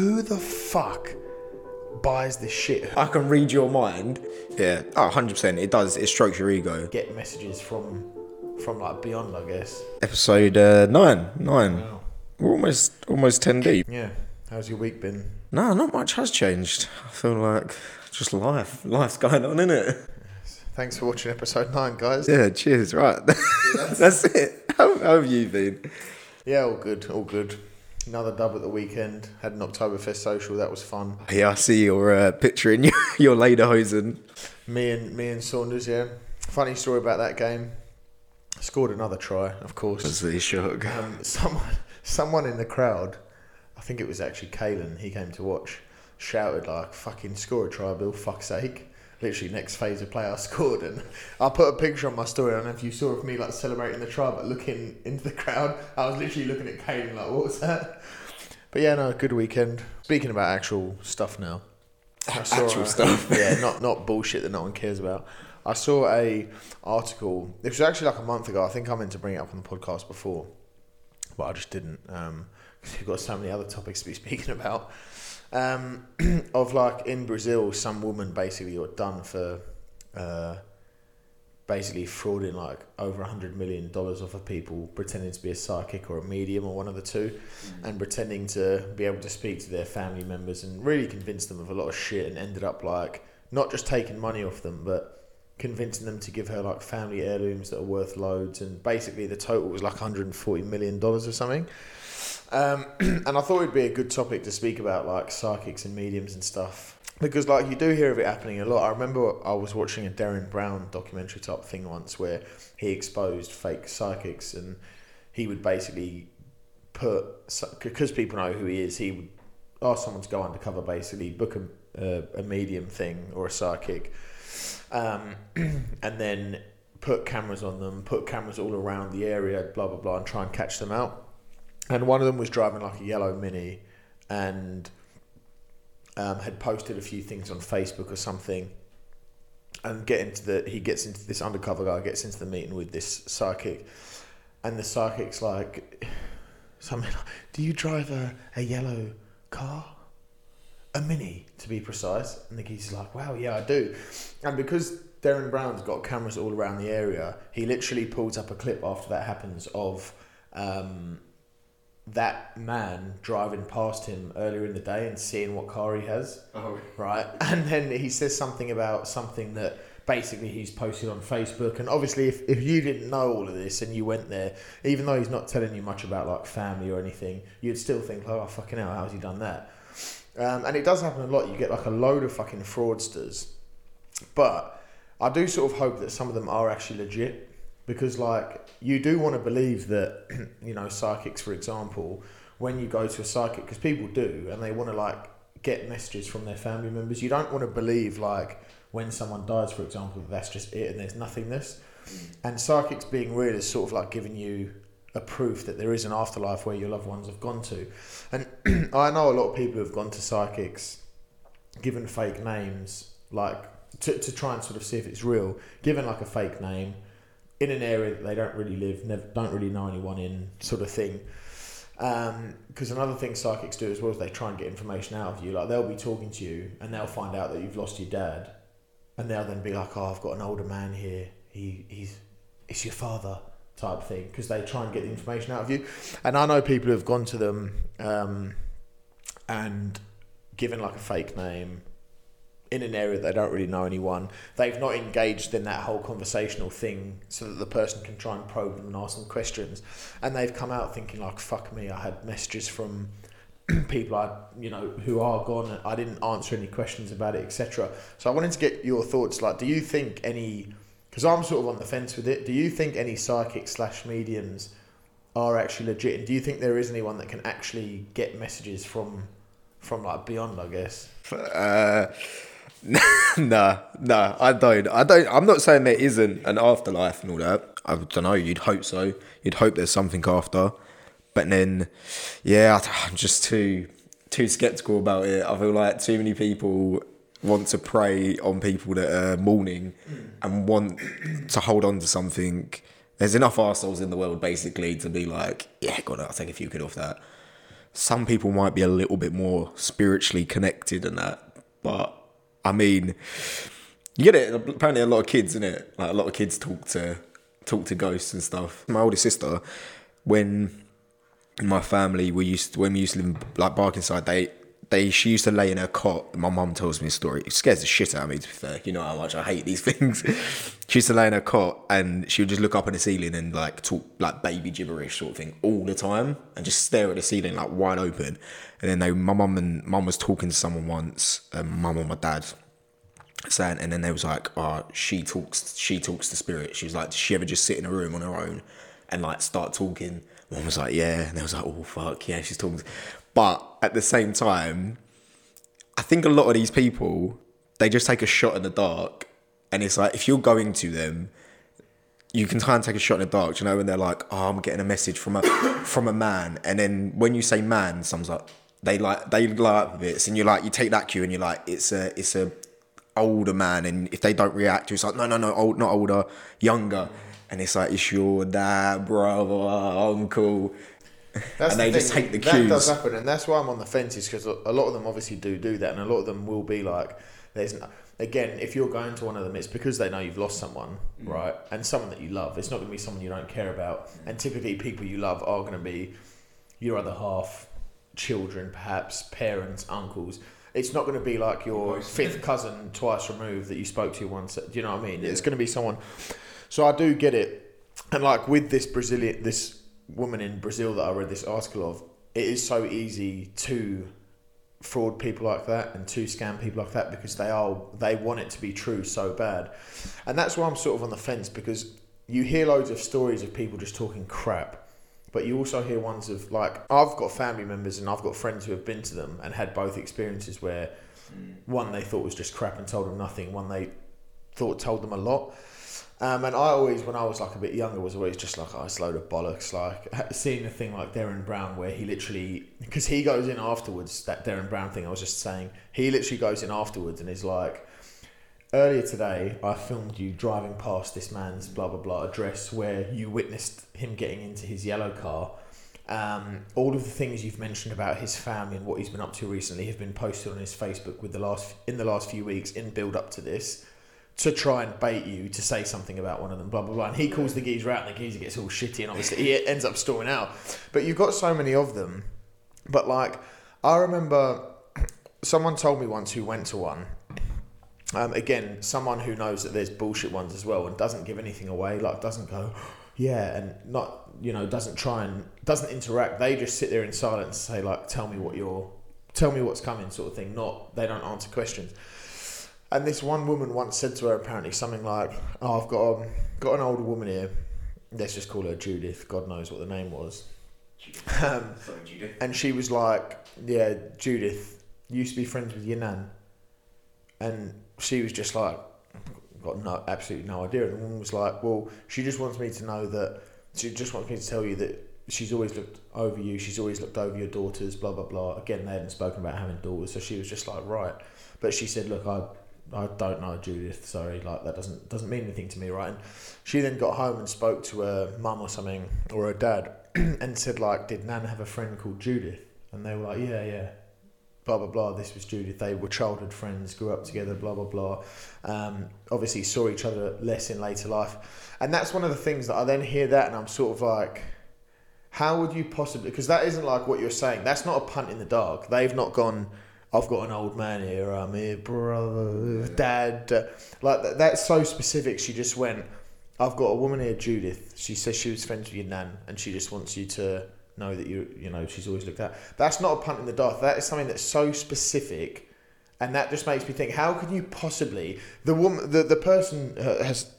who the fuck buys this shit? I can read your mind. Yeah, oh, 100%. It does. It strokes your ego. Get messages from from like beyond, I guess. Episode uh, 9. 9. We're almost, almost 10 deep. Yeah. How's your week been? No, not much has changed. I feel like just life. Life's going on, isn't it? Thanks for watching episode nine, guys. Yeah, cheers. Right. That's it. How, how have you been? Yeah, all good, all good. Another dub at the weekend. Had an Oktoberfest social. That was fun. Yeah, I see your uh, picture in your, your Lederhosen. Me and me and Saunders. Yeah. Funny story about that game. Scored another try, of course. Was the shook. Um, someone, someone in the crowd, I think it was actually Kalen. He came to watch. Shouted like, "Fucking score a try, Bill! Fuck's sake!" Literally, next phase of play, I scored, and I put a picture on my story. I don't know if you saw of me like celebrating the try, but looking into the crowd, I was literally looking at Kalen like, "What was that?" But yeah, no, good weekend. Speaking about actual stuff now. I saw Actual a- stuff. yeah, not not bullshit that no one cares about. I saw a article. It was actually like a month ago. I think I meant to bring it up on the podcast before, but I just didn't um, because we've got so many other topics to be speaking about. Um, of like in Brazil, some woman basically got done for uh, basically frauding like over a hundred million dollars off of people, pretending to be a psychic or a medium or one of the two, and pretending to be able to speak to their family members and really convince them of a lot of shit, and ended up like not just taking money off them, but convincing them to give her like family heirlooms that are worth loads, and basically the total was like 140 million dollars or something. Um, and I thought it'd be a good topic to speak about, like psychics and mediums and stuff, because like you do hear of it happening a lot. I remember I was watching a Derren Brown documentary type thing once where he exposed fake psychics, and he would basically put because people know who he is. He would ask someone to go undercover, basically book a, a, a medium thing or a psychic, um, and then put cameras on them, put cameras all around the area, blah blah blah, and try and catch them out. And one of them was driving like a yellow mini, and um, had posted a few things on Facebook or something. And get into the he gets into this undercover guy gets into the meeting with this psychic, and the psychic's like, something like, "Do you drive a, a yellow car?" a mini to be precise. And the geezer's like, wow, yeah, I do. And because Derren Brown's got cameras all around the area, he literally pulls up a clip after that happens of um, that man driving past him earlier in the day and seeing what car he has. Oh. Right. And then he says something about something that basically he's posted on Facebook. And obviously, if, if you didn't know all of this and you went there, even though he's not telling you much about like family or anything, you'd still think, oh, fucking hell, how's he done that? Um, and it does happen a lot. You get like a load of fucking fraudsters. But I do sort of hope that some of them are actually legit because, like, you do want to believe that, you know, psychics, for example, when you go to a psychic, because people do, and they want to, like, get messages from their family members, you don't want to believe, like, when someone dies, for example, that that's just it and there's nothingness. Mm. And psychics being real is sort of like giving you a proof that there is an afterlife where your loved ones have gone to. And I know a lot of people who have gone to psychics, given fake names, like to, to try and sort of see if it's real, given like a fake name in an area that they don't really live, never, don't really know anyone in, sort of thing. Because another thing psychics do as well is they try and get information out of you. Like they'll be talking to you and they'll find out that you've lost your dad, and they'll then be like, "Oh, I've got an older man here. He he's it's your father." type thing because they try and get the information out of you. And I know people who have gone to them um, and given like a fake name in an area they don't really know anyone. They've not engaged in that whole conversational thing so that the person can try and probe them and ask them questions. And they've come out thinking like, "Fuck me! I had messages from." people I you know who are gone I didn't answer any questions about it etc so I wanted to get your thoughts like do you think any because I'm sort of on the fence with it. Do you think any psychics slash mediums are actually legit? And do you think there is anyone that can actually get messages from from like beyond? I guess. Uh, nah, nah, I don't. I don't. I'm not saying there isn't an afterlife and all that. I don't know. You'd hope so. You'd hope there's something after, but then, yeah, I'm just too too skeptical about it. I feel like too many people want to prey on people that are mourning and want to hold on to something. There's enough arseholes in the world basically to be like, yeah, God, I'll take a few quid off that. some people might be a little bit more spiritually connected than that. But I mean, you get it. Apparently, a lot of kids, in it, like a lot of kids talk to talk to ghosts and stuff. My older sister, when my family we used to, when we used to live in like Barkingside, they they she used to lay in her cot. My mum tells me a story. It scares the shit out of me. To be fair, you know how much I hate these things. she used to lay in her cot and she would just look up at the ceiling and like talk like baby gibberish sort of thing all the time and just stare at the ceiling like wide open. And then they, my mum and mum was talking to someone once, um, mum and my dad, saying, and then they was like, "Oh, she talks, she talks to spirit." She was like, "Does she ever just sit in a room on her own and like start talking?" Mum was like, "Yeah," and they was like, "Oh fuck, yeah, she's talking." But at the same time, I think a lot of these people they just take a shot in the dark, and it's like if you're going to them, you can try and take a shot in the dark. You know, when they're like, "Oh, I'm getting a message from a from a man," and then when you say "man," someone's like, they like they light up a and you're like, you take that cue, and you're like, it's a it's a older man, and if they don't react, it's like, no, no, no, old, not older, younger, and it's like, it's your dad, brother, uncle. That's and the they just thing, take the that cues. does happen, and that's why I'm on the fence. Is because a lot of them obviously do do that, and a lot of them will be like, "There's no, again, if you're going to one of them, it's because they know you've lost someone, Mm. right, and someone that you love. It's not going to be someone you don't care about, and typically people you love are going to be your other half, children, perhaps parents, uncles. It's not going to be like your fifth cousin twice removed that you spoke to once. Do you know what I mean? It's going to be someone. So I do get it, and like with this Brazilian, this woman in Brazil that I read this article of, it is so easy to fraud people like that and to scam people like that because they are they want it to be true so bad, and that's why I'm sort of on the fence because you hear loads of stories of people just talking crap. But you also hear ones of like I've got family members and I've got friends who have been to them and had both experiences where one they thought was just crap and told them nothing, one they thought told them a lot. Um, and I always, when I was like a bit younger, was always just like, oh, it's a load of bollocks. Like seeing a thing like Derren Brown, where he literally, because he goes in afterwards, that Derren Brown thing I was just saying, he literally goes in afterwards and is like, earlier today, I filmed you driving past this man's blah blah blah address where you witnessed him getting into his yellow car. Um, all of the things you've mentioned about his family and what he's been up to recently have been posted on his Facebook with the last in the last few weeks in build up to this to try and bait you to say something about one of them, blah blah blah. And he calls the geezer out, and the geezer gets all shitty, and obviously he ends up storming out. But you've got so many of them. But like, I remember someone told me once who went to one. Um, again, someone who knows that there's bullshit ones as well and doesn't give anything away, like doesn't go, yeah, and not you know doesn't try and doesn't interact. They just sit there in silence and say like, tell me what you're, tell me what's coming, sort of thing. Not they don't answer questions. And this one woman once said to her apparently something like, "Oh, I've got um, got an older woman here. Let's just call her Judith. God knows what the name was." Um, and she was like, "Yeah, Judith used to be friends with your nan," and she was just like, "Got no, absolutely no idea." And the woman was like, "Well, she just wants me to know that she just wants me to tell you that." She's always looked over you. She's always looked over your daughters. Blah blah blah. Again, they hadn't spoken about having daughters, so she was just like, right. But she said, "Look, I I don't know Judith. Sorry, like that doesn't doesn't mean anything to me, right?" And she then got home and spoke to her mum or something or her dad, and said like, "Did Nan have a friend called Judith?" And they were like, "Yeah, yeah." Blah blah blah. This was Judith. They were childhood friends, grew up together. Blah blah blah. Um, obviously, saw each other less in later life, and that's one of the things that I then hear that, and I'm sort of like, how would you possibly? Because that isn't like what you're saying. That's not a punt in the dark. They've not gone. I've got an old man here. I'm here, brother, dad. Uh, Like that, that's so specific. She just went. I've got a woman here, Judith. She says she was friends with your nan, and she just wants you to know that you, you know, she's always looked at. That's not a punt in the dark. That is something that's so specific, and that just makes me think: How can you possibly? The woman, the the person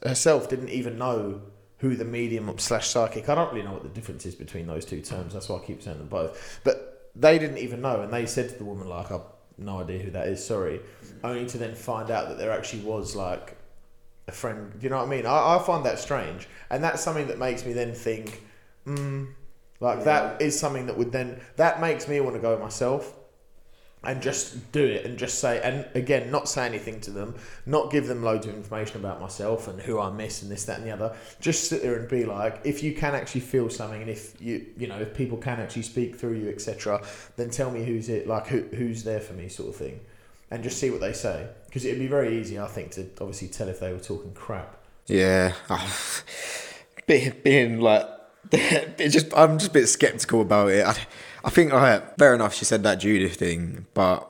herself didn't even know who the medium slash psychic. I don't really know what the difference is between those two terms. That's why I keep saying them both. But they didn't even know, and they said to the woman like, "I've no idea who that is. Sorry," only to then find out that there actually was like a friend. Do you know what I mean? I, I find that strange, and that's something that makes me then think, mm, like that is something that would then that makes me want to go myself. And just do it and just say and again not say anything to them not give them loads of information about myself and who i miss and this that and the other. Just sit there and be like if you can actually feel something and if you you know if people can actually speak through you etc then tell me who's it like who, who's there for me sort of thing. And just see what they say. Because it'd be very easy i think to obviously tell if they were talking crap. Yeah, being, being like, just I'm just a bit skeptical about it. I, I think like, fair enough. She said that Judith thing, but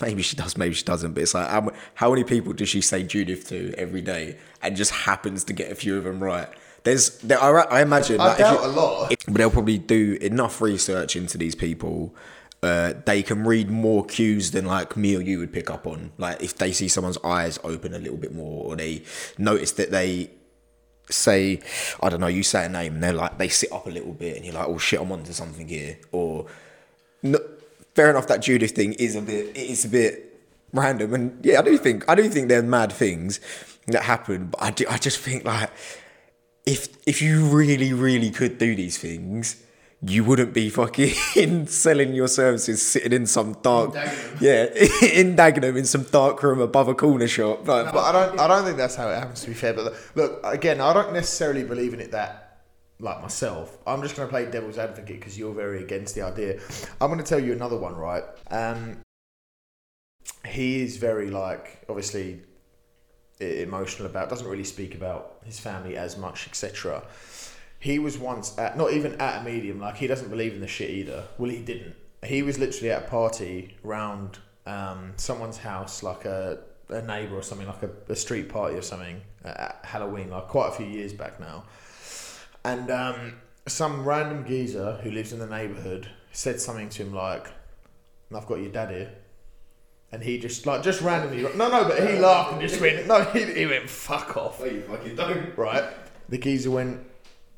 maybe she does, maybe she doesn't. But it's like how, how many people does she say Judith to every day, and just happens to get a few of them right? There's, there, I, I imagine. i like, if doubt you- a lot but they'll probably do enough research into these people. Uh, they can read more cues than like me or you would pick up on. Like if they see someone's eyes open a little bit more, or they notice that they say, I don't know, you say a name and they're like they sit up a little bit, and you're like, oh shit, I'm onto something here. Or no, fair enough, that Judith thing is a bit, it's a bit random, and yeah, I do think I do think they're mad things that happen, but I do, I just think like if if you really really could do these things you wouldn't be fucking selling your services sitting in some dark Dagenham. yeah in Dagenham in some dark room above a corner shop like, but I don't. I don't think that's how it happens. To be fair, but look again, I don't necessarily believe in it that like myself. I'm just going to play devil's advocate because you're very against the idea. I'm going to tell you another one, right? Um, he is very like obviously emotional about. Doesn't really speak about his family as much, etc. He was once at not even at a medium. Like he doesn't believe in the shit either. Well, he didn't. He was literally at a party round um, someone's house, like a a neighbor or something, like a, a street party or something at Halloween, like quite a few years back now. And um, some random geezer who lives in the neighborhood said something to him like, "I've got your dad here." And he just like just randomly no no but he laughed and just went no he, he went fuck off you fucking don't right the geezer went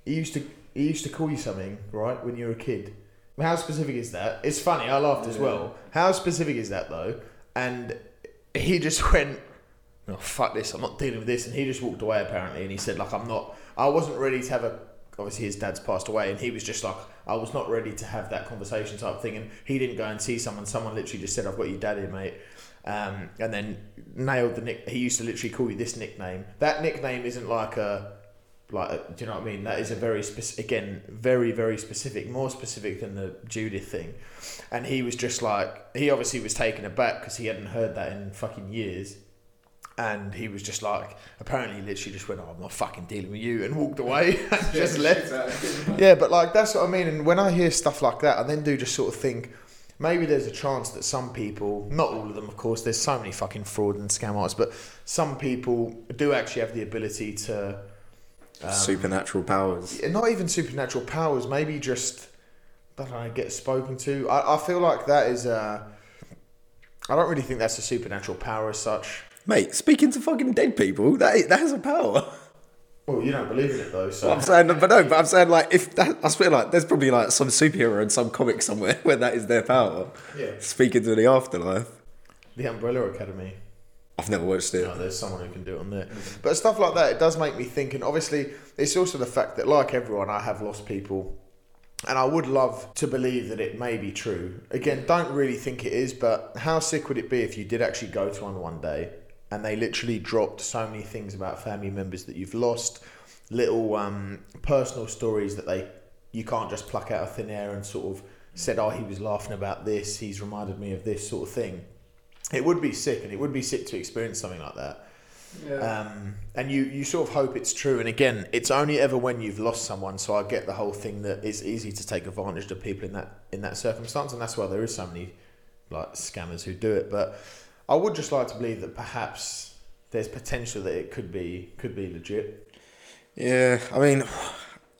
he used to he used to call you something right when you were a kid. How specific is that? It's funny I laughed as well. How specific is that though? And he just went oh fuck this I'm not dealing with this. And he just walked away apparently and he said like I'm not I wasn't ready to have a obviously his dad's passed away and he was just like I was not ready to have that conversation type thing. And he didn't go and see someone. Someone literally just said I've got your dad here mate. Um, and then nailed the nick he used to literally call you this nickname. That nickname isn't like a like uh, do you know what I mean? That is a very specific again very very specific more specific than the Judith thing. And he was just like he obviously was taken aback because he hadn't heard that in fucking years. And he was just like apparently literally just went oh, I'm not fucking dealing with you and walked away. And just left. yeah but like that's what I mean. And when I hear stuff like that I then do just sort of think maybe there's a chance that some people not all of them of course there's so many fucking fraud and scam artists but some people do actually have the ability to Um, supernatural powers not even supernatural powers, maybe just I don't know, get spoken to. I, I feel like that is a. I don't really think that's a supernatural power as such. mate speaking to fucking dead people that that has a power Well, you don't believe in it though, so I'm saying, but no, but I'm saying like if that, I swear like there's probably like some superhero in some comic somewhere where that is their power. Yeah. Speaking to the afterlife. the Umbrella Academy. I've never watched it. No, there's someone who can do it on there. But stuff like that, it does make me think. And obviously, it's also the fact that, like everyone, I have lost people. And I would love to believe that it may be true. Again, don't really think it is, but how sick would it be if you did actually go to one one day and they literally dropped so many things about family members that you've lost, little um, personal stories that they you can't just pluck out of thin air and sort of said, oh, he was laughing about this, he's reminded me of this sort of thing. It would be sick, and it would be sick to experience something like that. Um, and you, you sort of hope it's true. And again, it's only ever when you've lost someone. So I get the whole thing that it's easy to take advantage of people in that in that circumstance, and that's why there is so many like scammers who do it. But I would just like to believe that perhaps there's potential that it could be could be legit. Yeah, I mean,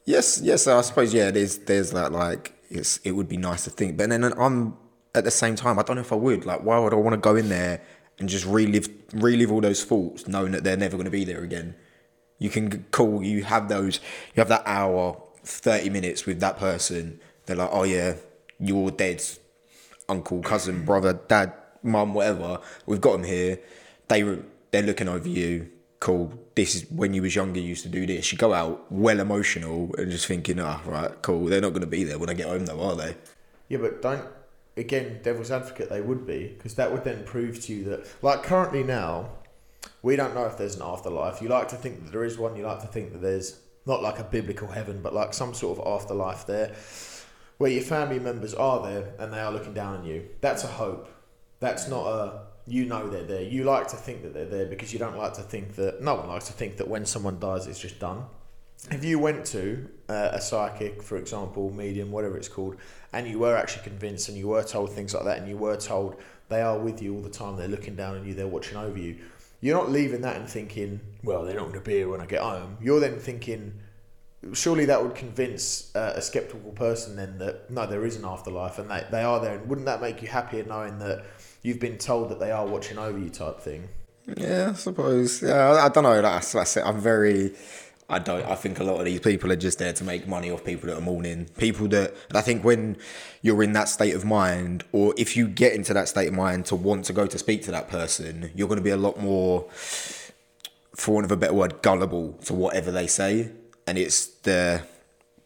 yes, yes. I suppose yeah. There's there's that like it's it would be nice to think, but then I'm at the same time I don't know if I would like why would I want to go in there and just relive relive all those thoughts, knowing that they're never going to be there again. You can call, you have those, you have that hour, thirty minutes with that person. They're like, oh yeah, you're dead, uncle, cousin, brother, dad, mum, whatever. We've got them here. They they're looking over you. Cool. This is when you was younger. You used to do this. You go out well emotional and just thinking, ah, right, cool. They're not going to be there when I get home, though, are they? Yeah, but don't again, devil's advocate, they would be because that would then prove to you that, like currently now, we don't know if there's an afterlife. You like to think that there is one. You like to think that there's not like a biblical heaven, but like some sort of afterlife there, where your family members are there and they are looking down on you. That's a hope. That's not a you know they're there. You like to think that they're there because you don't like to think that no one likes to think that when someone dies, it's just done. If you went to uh, a psychic, for example, medium, whatever it's called, and you were actually convinced and you were told things like that, and you were told they are with you all the time, they're looking down on you, they're watching over you, you're not leaving that and thinking, well, they're not going to be here when I get home. You're then thinking, surely that would convince uh, a skeptical person then that no, there is an afterlife and they, they are there. And wouldn't that make you happier knowing that you've been told that they are watching over you type thing? Yeah, I suppose. Yeah, I, I don't know. That's that's it. I'm very. I don't. I think a lot of these people are just there to make money off people that are mourning. People that and I think when you're in that state of mind, or if you get into that state of mind to want to go to speak to that person, you're going to be a lot more, for want of a better word, gullible to whatever they say, and it's the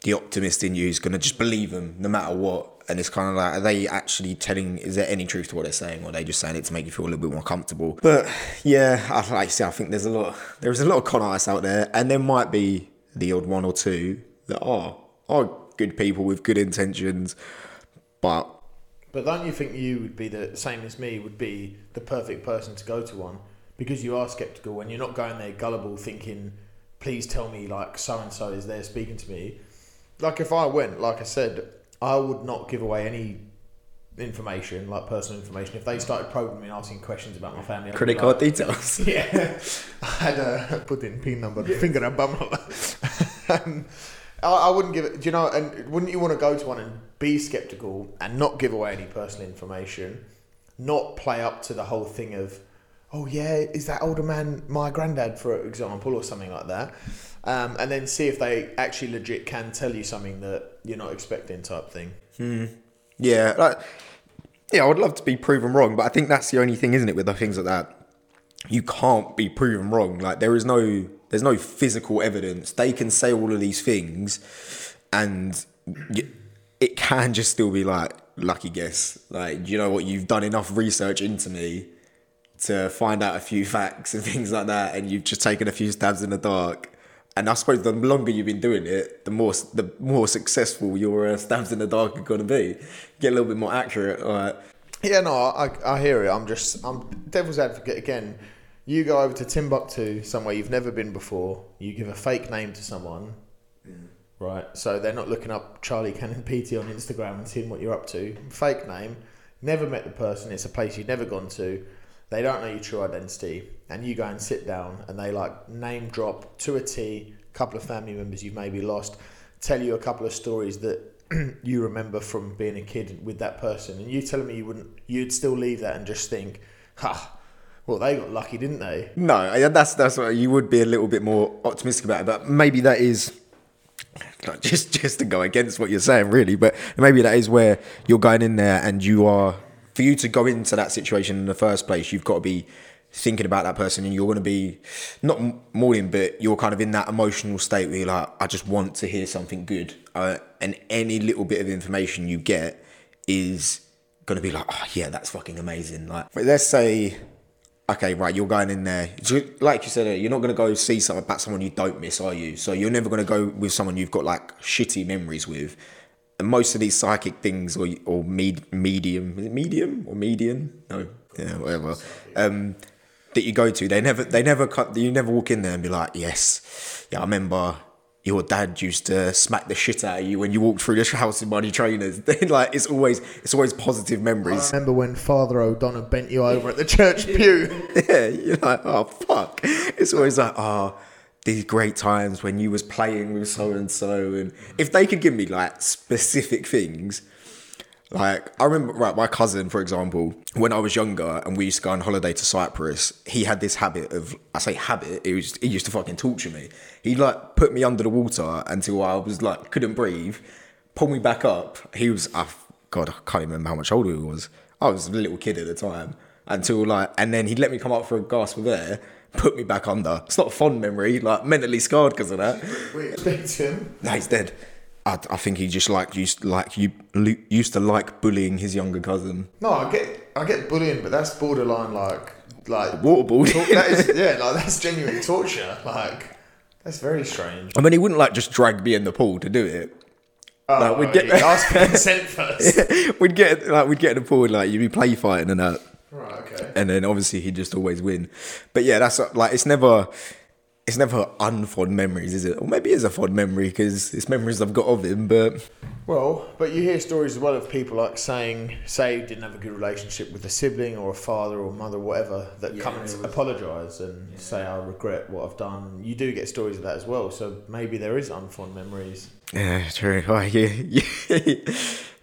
the optimist in you is going to just believe them no matter what. And it's kind of like, are they actually telling? Is there any truth to what they're saying, or are they just saying it to make you feel a little bit more comfortable? But yeah, I like I say, I think there's a lot. There's a lot of con artists out there, and there might be the odd one or two that are are good people with good intentions, but But don't you think you would be the same as me? Would be the perfect person to go to one because you are skeptical when you're not going there gullible, thinking, "Please tell me like so and so is there speaking to me." Like if I went, like I said, I would not give away any information, like personal information. If they started probing me and asking questions about my family, I'd be credit like- card details. yeah, I had a put in pin number, finger and bum. um, I, I wouldn't give it. Do you know? And wouldn't you want to go to one and be skeptical and not give away any personal information, not play up to the whole thing of, oh yeah, is that older man my granddad, for example, or something like that, um, and then see if they actually legit can tell you something that you're not expecting, type thing. Hmm. Yeah, like, yeah, I would love to be proven wrong, but I think that's the only thing, isn't it, with the things like that? You can't be proven wrong. Like there is no, there's no physical evidence. They can say all of these things, and it can just still be like lucky guess. Like you know what, you've done enough research into me to find out a few facts and things like that, and you've just taken a few stabs in the dark. And I suppose the longer you've been doing it, the more the more successful your uh, stabs in the dark are going to be. Get a little bit more accurate. Like, Yeah, no, I, I hear it. I'm just, I'm devil's advocate again. You go over to Timbuktu, somewhere you've never been before. You give a fake name to someone, right? So they're not looking up Charlie Cannon PT on Instagram and seeing what you're up to. Fake name, never met the person. It's a place you've never gone to. They don't know your true identity, and you go and sit down, and they like name drop to a T. A couple of family members you've maybe lost, tell you a couple of stories that you remember from being a kid with that person, and you telling me you wouldn't, you'd still leave that and just think, ha, well they got lucky, didn't they? no, that's that's what you would be a little bit more optimistic about it. But maybe that is just just to go against what you're saying, really. But maybe that is where you're going in there, and you are for you to go into that situation in the first place. You've got to be thinking about that person, and you're going to be not mourning, but you're kind of in that emotional state where you're like, I just want to hear something good, uh, and any little bit of information you get is going to be like, oh yeah, that's fucking amazing. Like, let's say okay, right, you're going in there. Like you said, you're not going to go see something about someone you don't miss, are you? So you're never going to go with someone you've got like shitty memories with. Most of these psychic things or or med- medium, is it medium or median? No, yeah, whatever. Um, that you go to, they never, they never cut. You never walk in there and be like, yes, yeah, I remember. Your dad used to smack the shit out of you when you walked through the house in money trainers. Then like it's always, it's always positive memories. Remember when Father O'Donnell bent you over at the church pew? yeah, you're like, oh fuck. It's always like, oh, these great times when you was playing with so and so, and if they could give me like specific things, like I remember, right, my cousin, for example, when I was younger and we used to go on holiday to Cyprus, he had this habit of, I say habit, it was, he used to fucking torture me. He like put me under the water until I was like couldn't breathe, pull me back up. He was, I, God, I can't even remember how much older he was. I was a little kid at the time until like, and then he'd let me come up for a gasp of air, put me back under. It's not a fond memory, like mentally scarred because of that. Wait, to him. No, he's dead. I, I think he just like used like you used to like bullying his younger cousin. No, I get I get bullying, but that's borderline like like Waterboarding. tor- that is yeah, like that's genuine torture. Like that's very strange. I mean, he wouldn't like just drag me in the pool to do it. Oh, Like, we'd oh, get- yeah, ask for consent first. we'd get like we'd get in the pool and like you'd be play fighting and that, right, okay. and then obviously he'd just always win. But yeah, that's like it's never. It's never unfond memories, is it? Or maybe it's a fond memory because it's memories I've got of him. But Well, but you hear stories as well of people like saying, say, didn't have a good relationship with a sibling or a father or mother, or whatever, that come and apologise and say, I regret what I've done. You do get stories of that as well. So maybe there is unfond memories. yeah, true. Oh, you, you,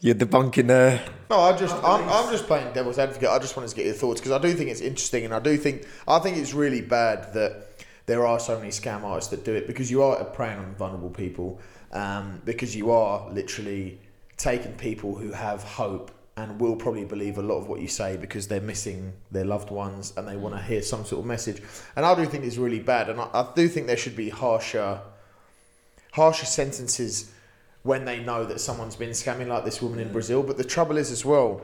you're debunking. Uh, No, I just I'm, I'm just playing devil's advocate. I just wanted to get your thoughts because I do think it's interesting, and I do think I think it's really bad that there are so many scam artists that do it because you are preying on vulnerable people, um, because you are literally taking people who have hope and will probably believe a lot of what you say because they're missing their loved ones and they want to hear some sort of message. And I do think it's really bad, and I, I do think there should be harsher harsher sentences when they know that someone's been scamming like this woman in Brazil. But the trouble is as well,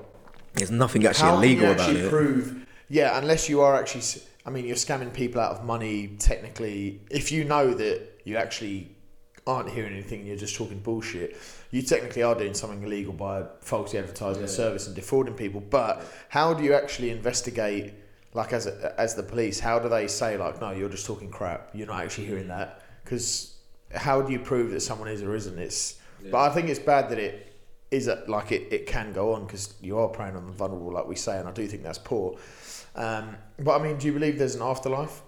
there's nothing actually illegal you about actually it. prove? Yeah, unless you are actually. I mean, you're scamming people out of money. Technically, if you know that you actually aren't hearing anything, and you're just talking bullshit. You technically are doing something illegal by falsely advertising a service and defrauding people. But how do you actually investigate? Like as a, as the police, how do they say like, no, you're just talking crap. You're not actually hearing that because how do you prove that someone is or isn't? It's but I think it's bad that it is a, like it, it can go on because you are preying on the vulnerable, like we say, and I do think that's poor. Um, but I mean, do you believe there's an afterlife?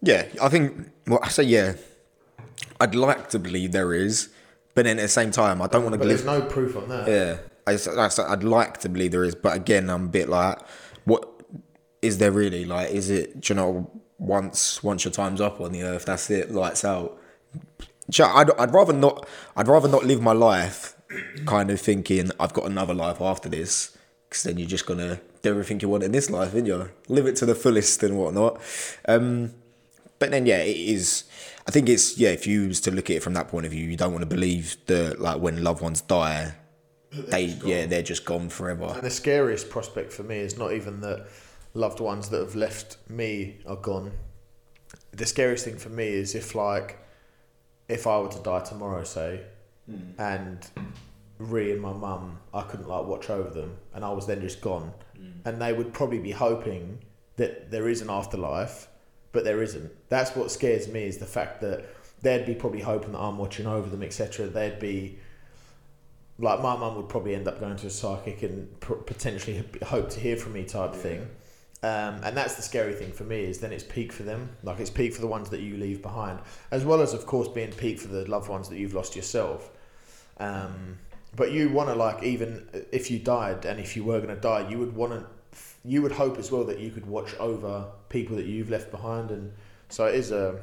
Yeah, I think. Well, I say yeah. I'd like to believe there is, but then at the same time, I don't want to But believe. there's no proof on that. Yeah, I, that's, I'd like to believe there is, but again, I'm a bit like, what is there really? Like, is it? You know, once once your time's up on the earth, that's it, lights out. I'd, I'd rather not. I'd rather not live my life, kind of thinking I've got another life after this, because then you're just gonna do everything you want in this life, and you live it to the fullest and whatnot. Um, but then yeah, it is. I think it's yeah. If you was to look at it from that point of view, you don't want to believe that like when loved ones die, they yeah they're just gone forever. And the scariest prospect for me is not even that loved ones that have left me are gone. The scariest thing for me is if like if I were to die tomorrow, say, and Ree and my mum, I couldn't like watch over them, and I was then just gone, and they would probably be hoping that there is an afterlife, but there isn't. That's what scares me is the fact that they'd be probably hoping that I'm watching over them, etc. They'd be like my mum would probably end up going to a psychic and pr- potentially hope to hear from me type thing. Um, and that's the scary thing for me is then it's peak for them, like it's peak for the ones that you leave behind, as well as of course being peak for the loved ones that you've lost yourself. Um, but you want to like even if you died and if you were going to die, you would want to, you would hope as well that you could watch over people that you've left behind, and so it is a,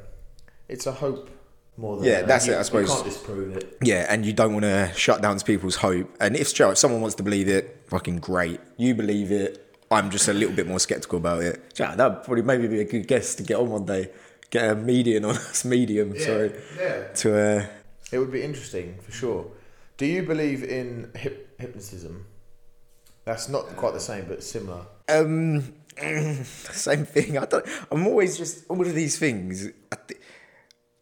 it's a hope more than Yeah, a- that's you, it, I suppose. you can't disprove it. Yeah, and you don't want to shut down people's hope. And if if someone wants to believe it, fucking great. You believe it. I'm just a little bit more skeptical about it. Yeah, that'd probably maybe be a good guest to get on one day. Get a median on us, medium. Sorry, yeah. to uh, It would be interesting for sure. Do you believe in hip- hypnotism? That's not quite the same, but similar. Um, same thing. I don't. I'm always just all of these things. I thi-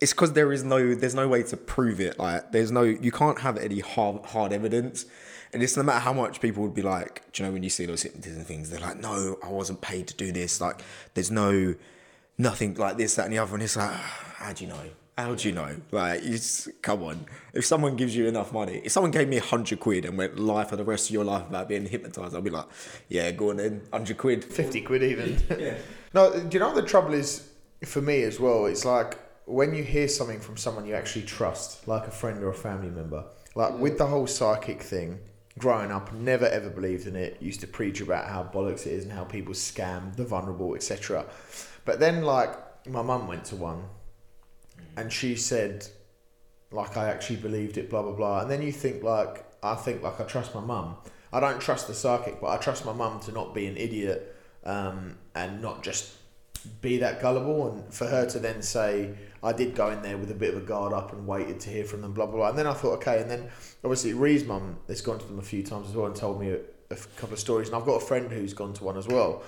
It's because there is no, there's no way to prove it. Like, there's no, you can't have any hard, hard evidence. And it's no matter how much people would be like, do you know, when you see those hypnotism things, they're like, no, I wasn't paid to do this. Like, there's no, nothing like this, that, and the other. And it's like, how do you know? How do you know? Like, you just, come on. If someone gives you enough money, if someone gave me a hundred quid and went lie for the rest of your life about being hypnotized, I'd be like, yeah, go on then, hundred quid. 50 quid even. No, do you know what the trouble is for me as well? It's like when you hear something from someone you actually trust, like a friend or a family member, like with the whole psychic thing, growing up, never ever believed in it, used to preach about how bollocks it is and how people scam the vulnerable, etc. But then, like, my mum went to one and she said, like, I actually believed it, blah, blah, blah. And then you think, like, I think, like, I trust my mum. I don't trust the psychic, but I trust my mum to not be an idiot um, and not just be that gullible, and for her to then say, "I did go in there with a bit of a guard up and waited to hear from them," blah blah blah. And then I thought, okay, and then obviously Ree's mum has gone to them a few times as well and told me a, a couple of stories, and I've got a friend who's gone to one as well.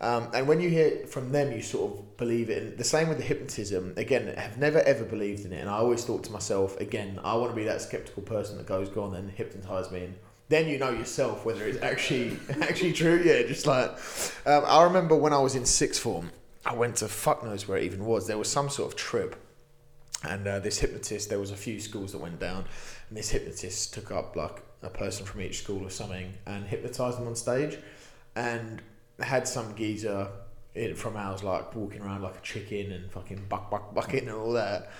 Um, and when you hear from them, you sort of believe it. And the same with the hypnotism. Again, I have never ever believed in it, and I always thought to myself, again, I want to be that skeptical person that goes, "Go on, then hypnotize me." And then you know yourself whether it's actually actually true. Yeah, just like um, I remember when I was in sixth form, I went to fuck knows where it even was. There was some sort of trip, and uh, this hypnotist. There was a few schools that went down, and this hypnotist took up like a person from each school or something and hypnotized them on stage, and had some geezer in, from ours like walking around like a chicken and fucking buck buck bucking and all that.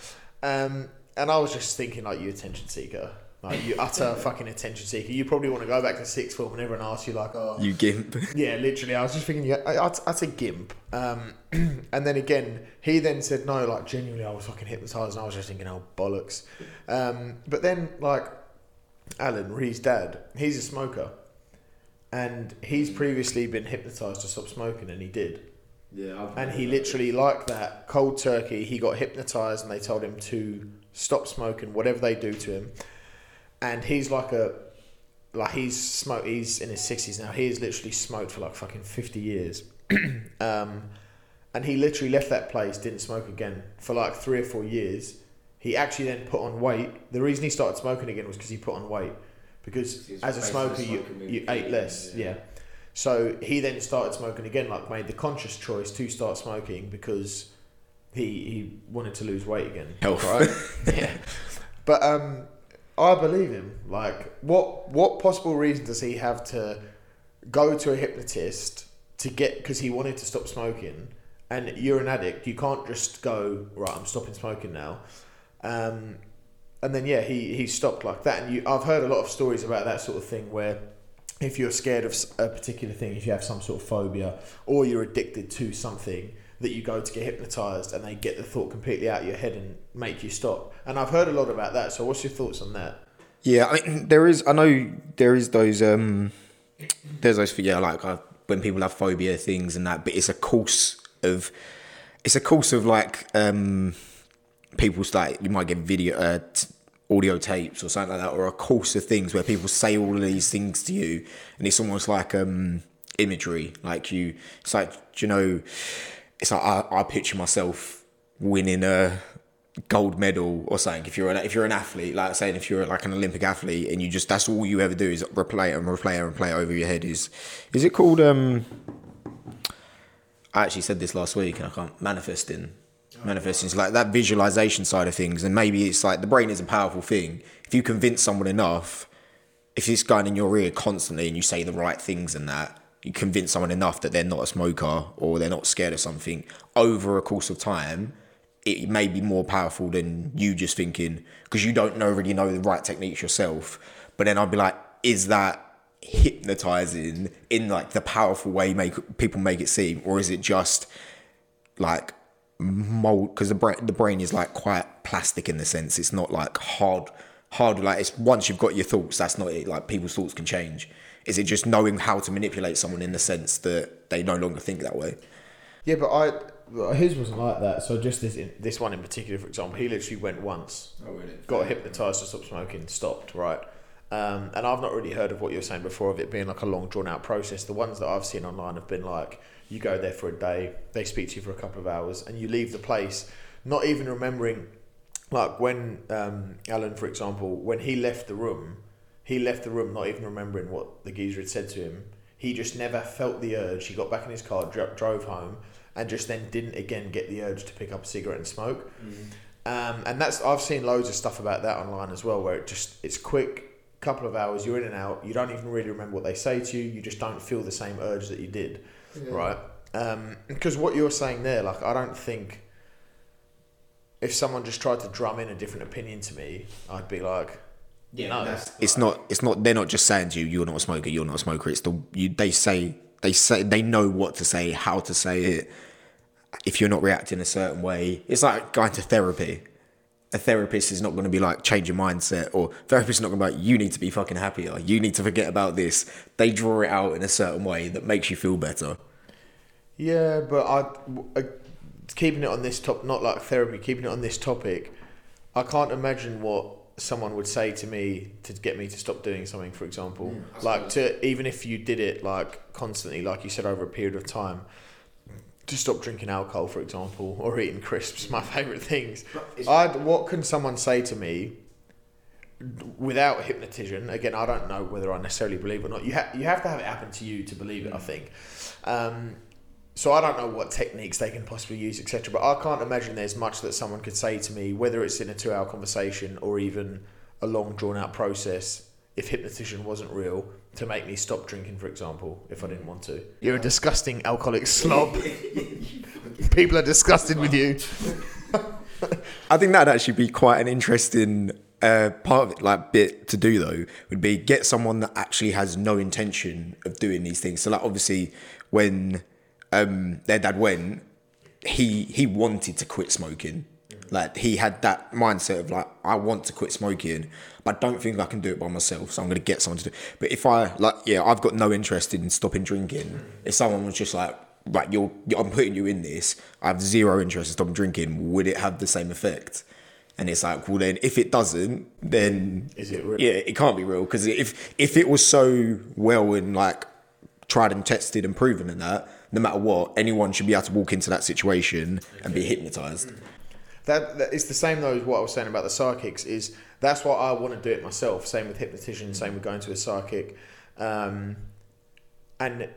Um, and I was just thinking like you attention seeker. Like you utter fucking attention seeker. You probably want to go back to sixth form and everyone asks you like, oh, You gimp. yeah, literally. I was just thinking, yeah, I- say gimp. Um, and then again, he then said no, like genuinely, I was fucking hypnotized, and I was just thinking, oh bollocks. Um, but then like Alan, Ree's dad, he's a smoker, and he's previously been hypnotized to stop smoking, and he did. Yeah, I've And he literally, like that, cold turkey, he got hypnotized and they told him to stop smoking, whatever they do to him. And he's like a, like he's smoke, he's in his 60s now. He's literally smoked for like fucking 50 years. um, and he literally left that place, didn't smoke again for like three or four years. He actually then put on weight. The reason he started smoking again was because he put on weight. Because as a smoker, you, you ate less. yeah. yeah. So he then started smoking again, like made the conscious choice to start smoking because he he wanted to lose weight again. Health. Right? yeah. But um I believe him. Like what what possible reason does he have to go to a hypnotist to get because he wanted to stop smoking and you're an addict, you can't just go, right, I'm stopping smoking now. Um and then yeah, he he stopped like that and you I've heard a lot of stories about that sort of thing where if you're scared of a particular thing, if you have some sort of phobia or you're addicted to something, that you go to get hypnotized and they get the thought completely out of your head and make you stop. And I've heard a lot about that. So what's your thoughts on that? Yeah, I mean, there is. I know there is those. Um, there's those. Yeah, like uh, when people have phobia things and that, but it's a course of. It's a course of like um, people's like you might get video, uh, t- audio tapes or something like that, or a course of things where people say all of these things to you, and it's almost like um, imagery. Like you, it's like you know, it's like I, I picture myself winning a gold medal or something. If you're an, if you're an athlete, like saying if you're like an Olympic athlete, and you just that's all you ever do is replay and replay and replay over your head. Is is it called? um I actually said this last week, and I can't manifesting. Manifesting like that visualization side of things, and maybe it's like the brain is a powerful thing. If you convince someone enough, if it's going in your ear constantly, and you say the right things and that, you convince someone enough that they're not a smoker or they're not scared of something over a course of time, it may be more powerful than you just thinking because you don't know really know the right techniques yourself. But then I'd be like, is that hypnotizing in like the powerful way make people make it seem, or is it just like mold? Because the brain the brain is like quite plastic in the sense it's not like hard hard like it's once you've got your thoughts that's not it like people's thoughts can change is it just knowing how to manipulate someone in the sense that they no longer think that way Yeah, but I his wasn't like that. So just this this one in particular, for example, he literally went once, Oh, really? got hypnotized to stop smoking, stopped, right? Um, and I've not really heard of what you were saying before of it being like a long drawn out process. The ones that I've seen online have been like you go there for a day, they speak to you for a couple of hours, and you leave the place not even remembering. Like when um, Alan, for example, when he left the room, he left the room not even remembering what the geezer had said to him. He just never felt the urge. He got back in his car, dro- drove home, and just then didn't again get the urge to pick up a cigarette and smoke. Um, and that's I've seen loads of stuff about that online as well, where it just it's quick, couple of hours, you're in and out. You don't even really remember what they say to you. You just don't feel the same urge that you did, right? Um, because what you're saying there, like I don't think if someone just tried to drum in a different opinion to me, I'd be like, Yeah, No. that's it's not it's not they're not just saying to you you're not a smoker you're not a smoker. It's the you they say they say they know what to say how to say it. If you're not reacting a certain way it's like going to therapy. A therapist is not going to be like change your mindset or therapist is not going to be like you need to be fucking happier. You need to forget about this. They draw it out in a certain way that makes you feel better Yeah, but I, uh, keeping it on this top, not like therapy, keeping it on this topic, I can't imagine what someone would say to me to get me to stop doing something. For example, Mm, like to even if you did it like constantly, like you said over a period of time, to stop drinking alcohol, for example, or eating crisps, my favorite things. I'd, what can someone say to me without hypnotism? Again, I don't know whether I necessarily believe it or not. You have you have to have it happen to you to believe it. I think. Um, so I don't know what techniques they can possibly use, etc. But I can't imagine there's much that someone could say to me, whether it's in a two-hour conversation or even a long, drawn-out process, if hypnotism wasn't real, to make me stop drinking, for example, if I didn't want to. You're a disgusting alcoholic slob. People are disgusted with you. I think that'd actually be quite an interesting uh, part of it, like bit to do though, would be get someone that actually has no intention of doing these things. So like obviously when um, their dad went, he he wanted to quit smoking. Like he had that mindset of like I want to quit smoking, but I don't think I can do it by myself. So I'm gonna get someone to do. it. But if I like, yeah, I've got no interest in stopping drinking. If someone was just like, right, you're, I'm putting you in this. I have zero interest in stopping drinking. Would it have the same effect? And it's like, well, then if it doesn't, then Is it real? Yeah, it can't be real because if if it was so well and like tried and tested and proven and that, no matter what, anyone should be able to walk into that situation and be hypnotized. That, that it's the same though as what I was saying about the psychics. Is that's why I want to do it myself. Same with hypnotism. Same with going to a psychic. Um, and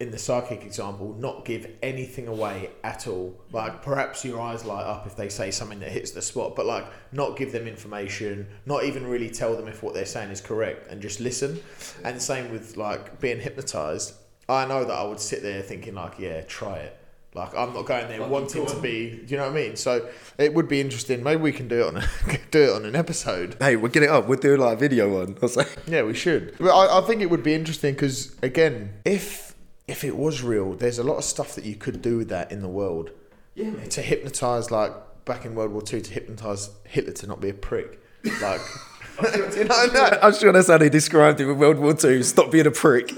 in the psychic example, not give anything away at all. Like perhaps your eyes light up if they say something that hits the spot, but like not give them information, not even really tell them if what they're saying is correct, and just listen. And same with like being hypnotized. I know that I would sit there thinking like, yeah, try it. Like I'm not going there Fucking wanting to be. Do you know what I mean? So it would be interesting. Maybe we can do it on a, do it on an episode. Hey, we'll get it up. We'll do like a video one. I was like, Yeah, we should. But I, I think it would be interesting because again, if if it was real, there's a lot of stuff that you could do with that in the world Yeah, mate. to hypnotize, like back in World War Two, to hypnotize Hitler to not be a prick. Like, you know that? I'm sure that's how they described it in World War Two. Stop being a prick.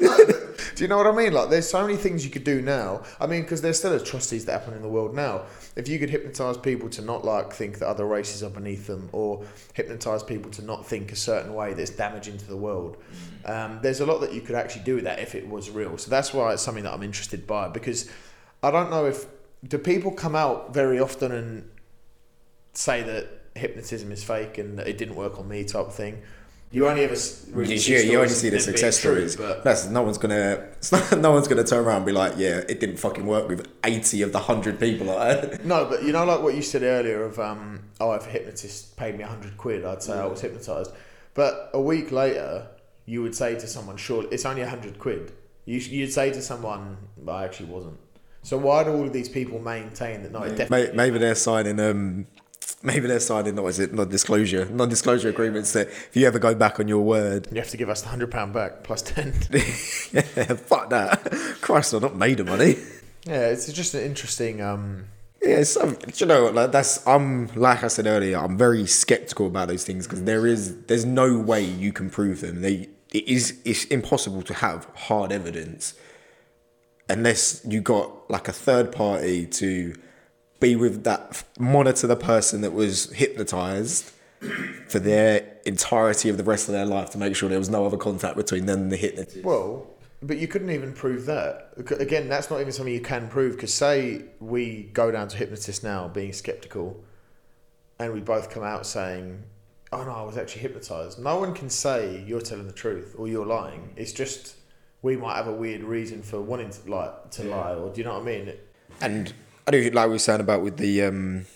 Do you know what I mean? Like, there's so many things you could do now. I mean, because there's still atrocities that happen in the world now. If you could hypnotize people to not like think that other races are beneath them, or hypnotize people to not think a certain way that's damaging to the world, um, there's a lot that you could actually do with that if it was real. So that's why it's something that I'm interested by because I don't know if do people come out very often and say that hypnotism is fake and that it didn't work on me type of thing. You only ever really yeah, you only see the success true, stories. That's no one's gonna. No one's gonna turn around and be like, "Yeah, it didn't fucking work with eighty of the hundred people." No, but you know, like what you said earlier of, um, oh, if a hypnotist paid me a hundred quid, I'd say I was hypnotized. But a week later, you would say to someone, sure, it's only a hundred quid. You, you'd say to someone, I actually wasn't. So why do all of these people maintain that, no, it definitely maybe they're signing. Um, maybe they're signing. What is it? Non-disclosure. Non-disclosure agreements that if you ever go back on your word, you have to give us the hundred pound back plus ten. yeah, fuck that. Christ, I'm not made of money. yeah, it's just an interesting. Um, Yeah, do you know? Like that's I'm like I said earlier. I'm very skeptical about those things because there is there's no way you can prove them. They it is it's impossible to have hard evidence unless you got like a third party to be with that monitor the person that was hypnotized for their entirety of the rest of their life to make sure there was no other contact between them and the hypnotist. Well, but you couldn't even prove that. Again, that's not even something you can prove. Because say we go down to hypnotist now, being skeptical, and we both come out saying, "Oh no, I was actually hypnotized." No one can say you're telling the truth or you're lying. It's just we might have a weird reason for wanting to like to lie, or do you know what I mean? And I do like we were saying about with the um,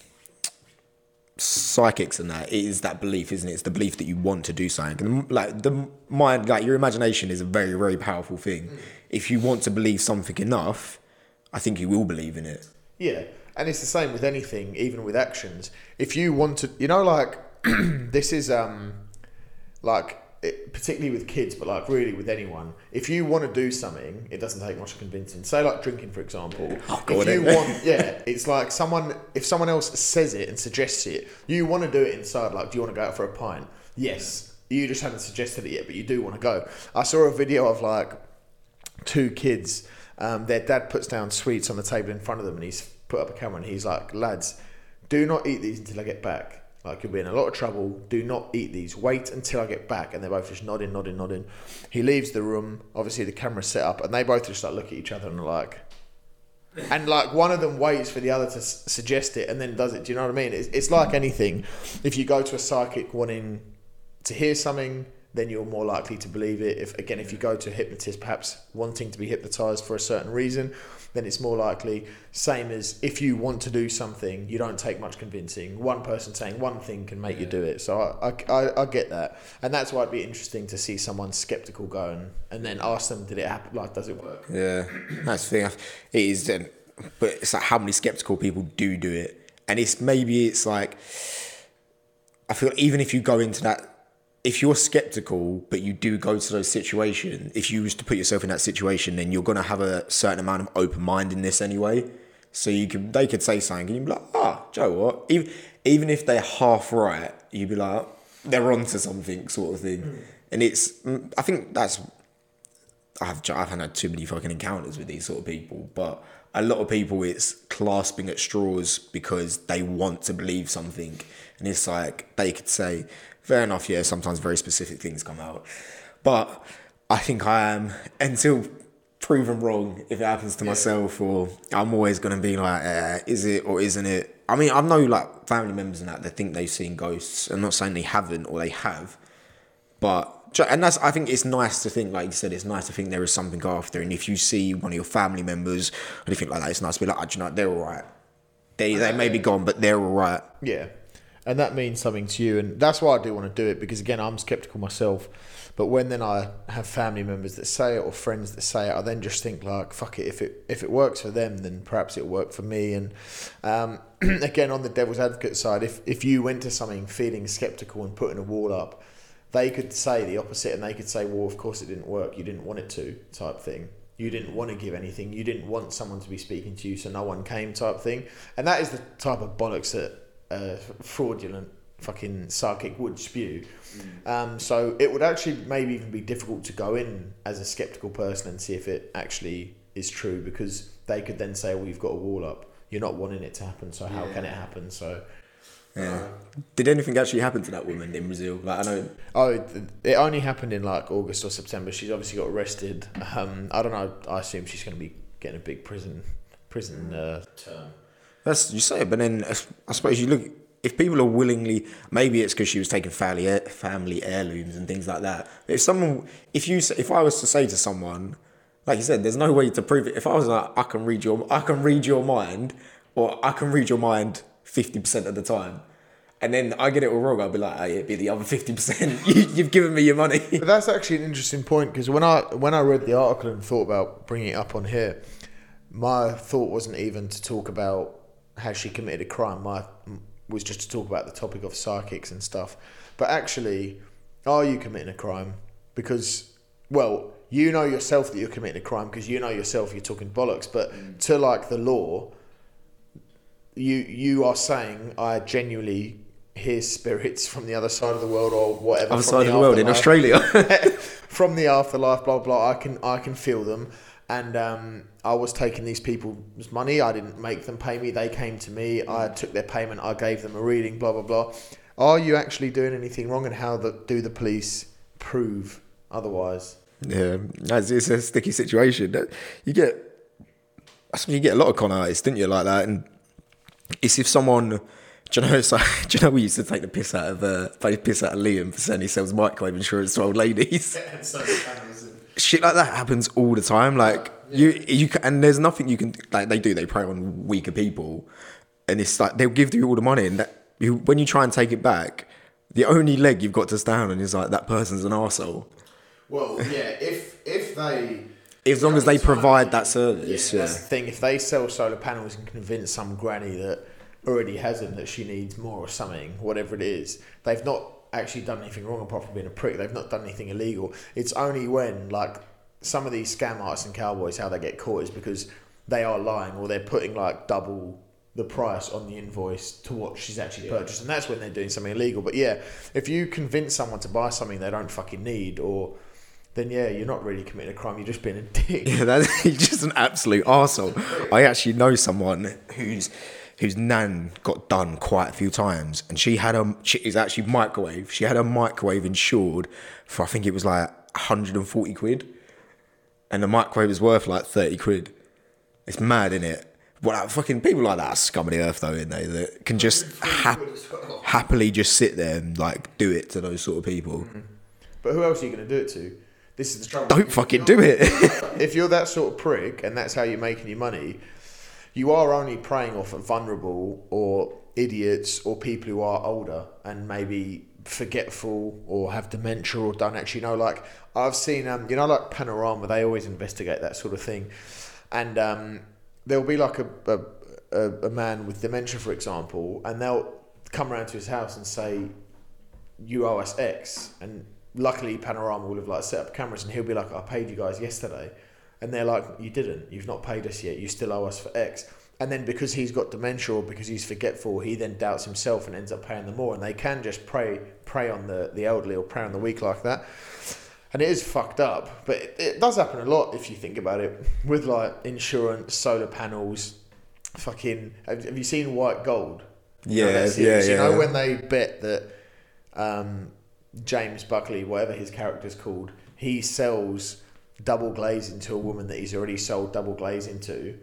psychics and that it is that belief, isn't it? It's the belief that you want to do something. And like the mind, like your imagination is a very, very powerful thing. If you want to believe something enough, I think you will believe in it. Yeah, and it's the same with anything, even with actions. If you want to, you know, like this is um, like it, particularly with kids, but like really with anyone. If you want to do something, it doesn't take much convincing. Say like drinking, for example. go if you then. want, yeah, it's like someone if someone else says it and suggests it, you want to do it inside. Like, do you want to go out for a pint? Yes. You just haven't suggested it yet, but you do want to go. I saw a video of like two kids Um, their dad puts down sweets on the table in front of them, and he's put up a camera, and he's like, "Lads, do not eat these until I get back. Like you'll be in a lot of trouble. Do not eat these. Wait until I get back." And they're both just nodding, nodding, nodding. He leaves the room. Obviously, the camera's set up, and they both just like look at each other and like. And like one of them waits for the other to s- suggest it and then does it. Do you know what I mean? It's, it's like anything. If you go to a psychic wanting to hear something, then you're more likely to believe it. If again, if you go to a hypnotist, perhaps wanting to be hypnotized for a certain reason, then it's more likely. Same as if you want to do something, you don't take much convincing. One person saying one thing can make you do it. So I, I, I, I get that, and that's why it'd be interesting to see someone skeptical go and, and then ask them, did it happen? Like, does it work? Yeah, that's the thing. It is, um, but it's like how many skeptical people do do it, and it's maybe it's like I feel even if you go into that, if you're skeptical but you do go to those situations, if you was to put yourself in that situation, then you're gonna have a certain amount of open mindedness anyway. So you could they could say something and you'd be like, ah, Joe, what? Even even if they're half right, you'd be like, they're onto something, sort of thing. And it's, mm, I think that's I've I haven't had too many fucking encounters with these sort of people, but a lot of people it's clasping at straws because they want to believe something, and it's like they could say, fair enough, yeah. Sometimes very specific things come out, but I think I am until proven wrong if it happens to myself, or I'm always gonna be like, eh, is it or isn't it? I mean, I know like family members and that they think they've seen ghosts. I'm not saying they haven't or they have, but and that's I think it's nice to think, like you said, it's nice to think there is something after. And if you see one of your family members or anything like that, it's nice to be like, oh, you know, they're all right. They they may be gone, but they're all right. Yeah. And that means something to you. And that's why I do want to do it because, again, I'm skeptical myself. But when then I have family members that say it or friends that say it, I then just think, like, fuck it. If it, if it works for them, then perhaps it'll work for me. And um, again, on the devil's advocate side, if, if you went to something feeling skeptical and putting a wall up, they could say the opposite and they could say, well, of course it didn't work. You didn't want it to, type thing. You didn't want to give anything. You didn't want someone to be speaking to you, so no one came, type thing. And that is the type of bollocks that uh, fraudulent fucking psychic would spew. Um, so it would actually maybe even be difficult to go in as a skeptical person and see if it actually is true because they could then say, well, you've got a wall up. You're not wanting it to happen, so how can it happen? So. Yeah. Did anything actually happen to that woman in Brazil? Like I know. Oh, it, it only happened in like August or September. She's obviously got arrested. Um, I don't know. I assume she's going to be getting a big prison prison uh, term. That's you say it, but then I suppose you look. If people are willingly, maybe it's because she was taking family heir- family heirlooms and things like that. If someone, if you, if I was to say to someone, like you said, there's no way to prove it. If I was like, I can read your, I can read your mind, or I can read your mind fifty percent of the time, and then I get it all wrong, I'll be like, oh, it'd be the other fifty percent. You've given me your money. But that's actually an interesting point because when I when I read the article and thought about bringing it up on here, my thought wasn't even to talk about has she committed a crime. My was just to talk about the topic of psychics and stuff. But actually, are you committing a crime? Because well, you know yourself that you're committing a crime because you know yourself you're talking bollocks. But to like the law, you you are saying I genuinely hear spirits from the other side of the world or whatever. Other side of the world in Australia. from the afterlife, blah blah. I can I can feel them, and um, I was taking these people's money. I didn't make them pay me. They came to me. I took their payment. I gave them a reading. Blah blah blah. Are you actually doing anything wrong, and how the, do the police prove otherwise? Yeah, it's, it's a sticky situation. You get, I you get a lot of con artists, didn't you, like that? And it's if someone, do you know, like, do you know we used to take the piss out of, uh, take the piss out of Liam for saying he sells microwave insurance to old ladies. Shit like that happens all the time. Like you, you, and there's nothing you can like. They do. They prey on weaker people, and it's like they'll give you all the money, and that you, when you try and take it back, the only leg you've got to stand on is like that person's an arsehole. Well, yeah. If if they As long as they provide that service, yeah. That's the thing. If they sell solar panels and convince some granny that already has them that she needs more or something, whatever it is, they've not actually done anything wrong apart from being a prick. They've not done anything illegal. It's only when like some of these scam artists and cowboys how they get caught is because they are lying or they're putting like double the price on the invoice to what she's actually purchased, and that's when they're doing something illegal. But yeah, if you convince someone to buy something they don't fucking need or then yeah, you're not really committing a crime. You're just being a dick. Yeah, that's he's just an absolute arsehole. I actually know someone whose whose nan got done quite a few times, and she had a she is actually microwave. She had a microwave insured for I think it was like 140 quid, and the microwave is worth like 30 quid. It's mad, isn't it? Well, like, fucking people like that are scum of the earth, though, isn't they? That can just hap- happily just sit there and like do it to those sort of people. Mm-hmm. But who else are you going to do it to? This is the trouble. Don't fucking do it. if you're that sort of prick and that's how you're making your money, you are only preying off of vulnerable or idiots or people who are older and maybe forgetful or have dementia or don't actually know. Like I've seen, um, you know, like Panorama, they always investigate that sort of thing, and um, there'll be like a, a a a man with dementia, for example, and they'll come around to his house and say, "You owe us X," and luckily Panorama will have like set up cameras, and he'll be like, "I paid you guys yesterday," and they're like, "You didn't. You've not paid us yet. You still owe us for X." And then because he's got dementia or because he's forgetful, he then doubts himself and ends up paying them more. And they can just prey prey on the, the elderly or prey on the weak like that. And it is fucked up, but it, it does happen a lot if you think about it. With like insurance, solar panels, fucking. Have, have you seen White Gold? You know Yeah, yeah, You know yeah. when they bet that um, James Buckley, whatever his character's called, he sells double glazing to a woman that he's already sold double glazing to,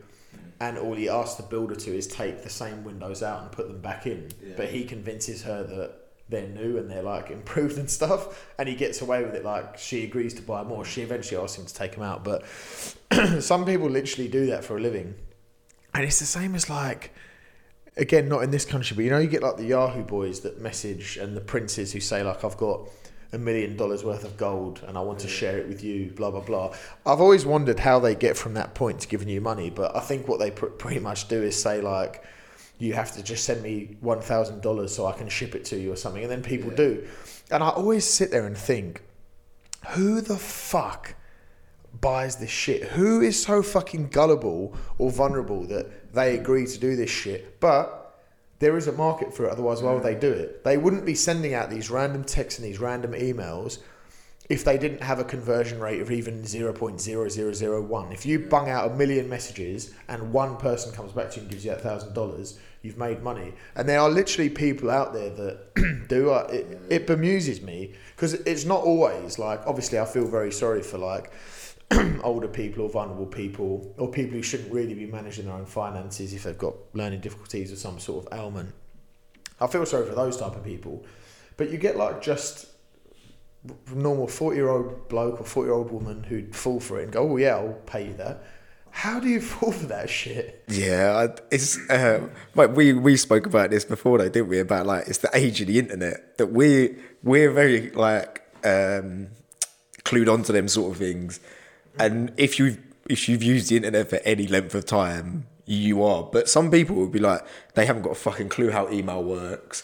and all he asks the builder to is take the same windows out and put them back in. But he convinces her that they're new and they're like improved and stuff, and he gets away with it. Like she agrees to buy more. She eventually asks him to take them out, but some people literally do that for a living, and it's the same as like again, not in this country, but you know, you get like the Yahoo boys that message and the princes who say like, "I've got a million dollars worth of gold and I want to share it with you." Blah blah blah. I've always wondered how they get from that point to giving you money, but I think what they pr- pretty much do is say like, "You have to just send me one thousand dollars so I can ship it to you or something," and then people do. And I always sit there and think, who the fuck? buys this shit? Who is so fucking gullible or vulnerable that they agree to do this shit? But there is a market for it, otherwise, why would they do it? They wouldn't be sending out these random texts and these random emails if they didn't have a conversion rate of even 0.0001. If you bung out a million messages and one person comes back to you and gives you that thousand dollars, you've made money. And there are literally people out there that do. Uh, it, it bemuses me because it's not always like. Obviously, I feel very sorry for like older people or vulnerable people or people who shouldn't really be managing their own finances if they've got learning difficulties or some sort of ailment. I feel sorry for those type of people, but you get like just normal forty year old bloke or forty year old woman who'd fall for it and go, "Oh yeah, I'll pay you that." How do you fall for that shit? Yeah, it's uh, like we we spoke about this before, though, didn't we? About like it's the age of the internet that we we're very like um, clued onto them sort of things, and if you if you've used the internet for any length of time, you are. But some people would be like they haven't got a fucking clue how email works.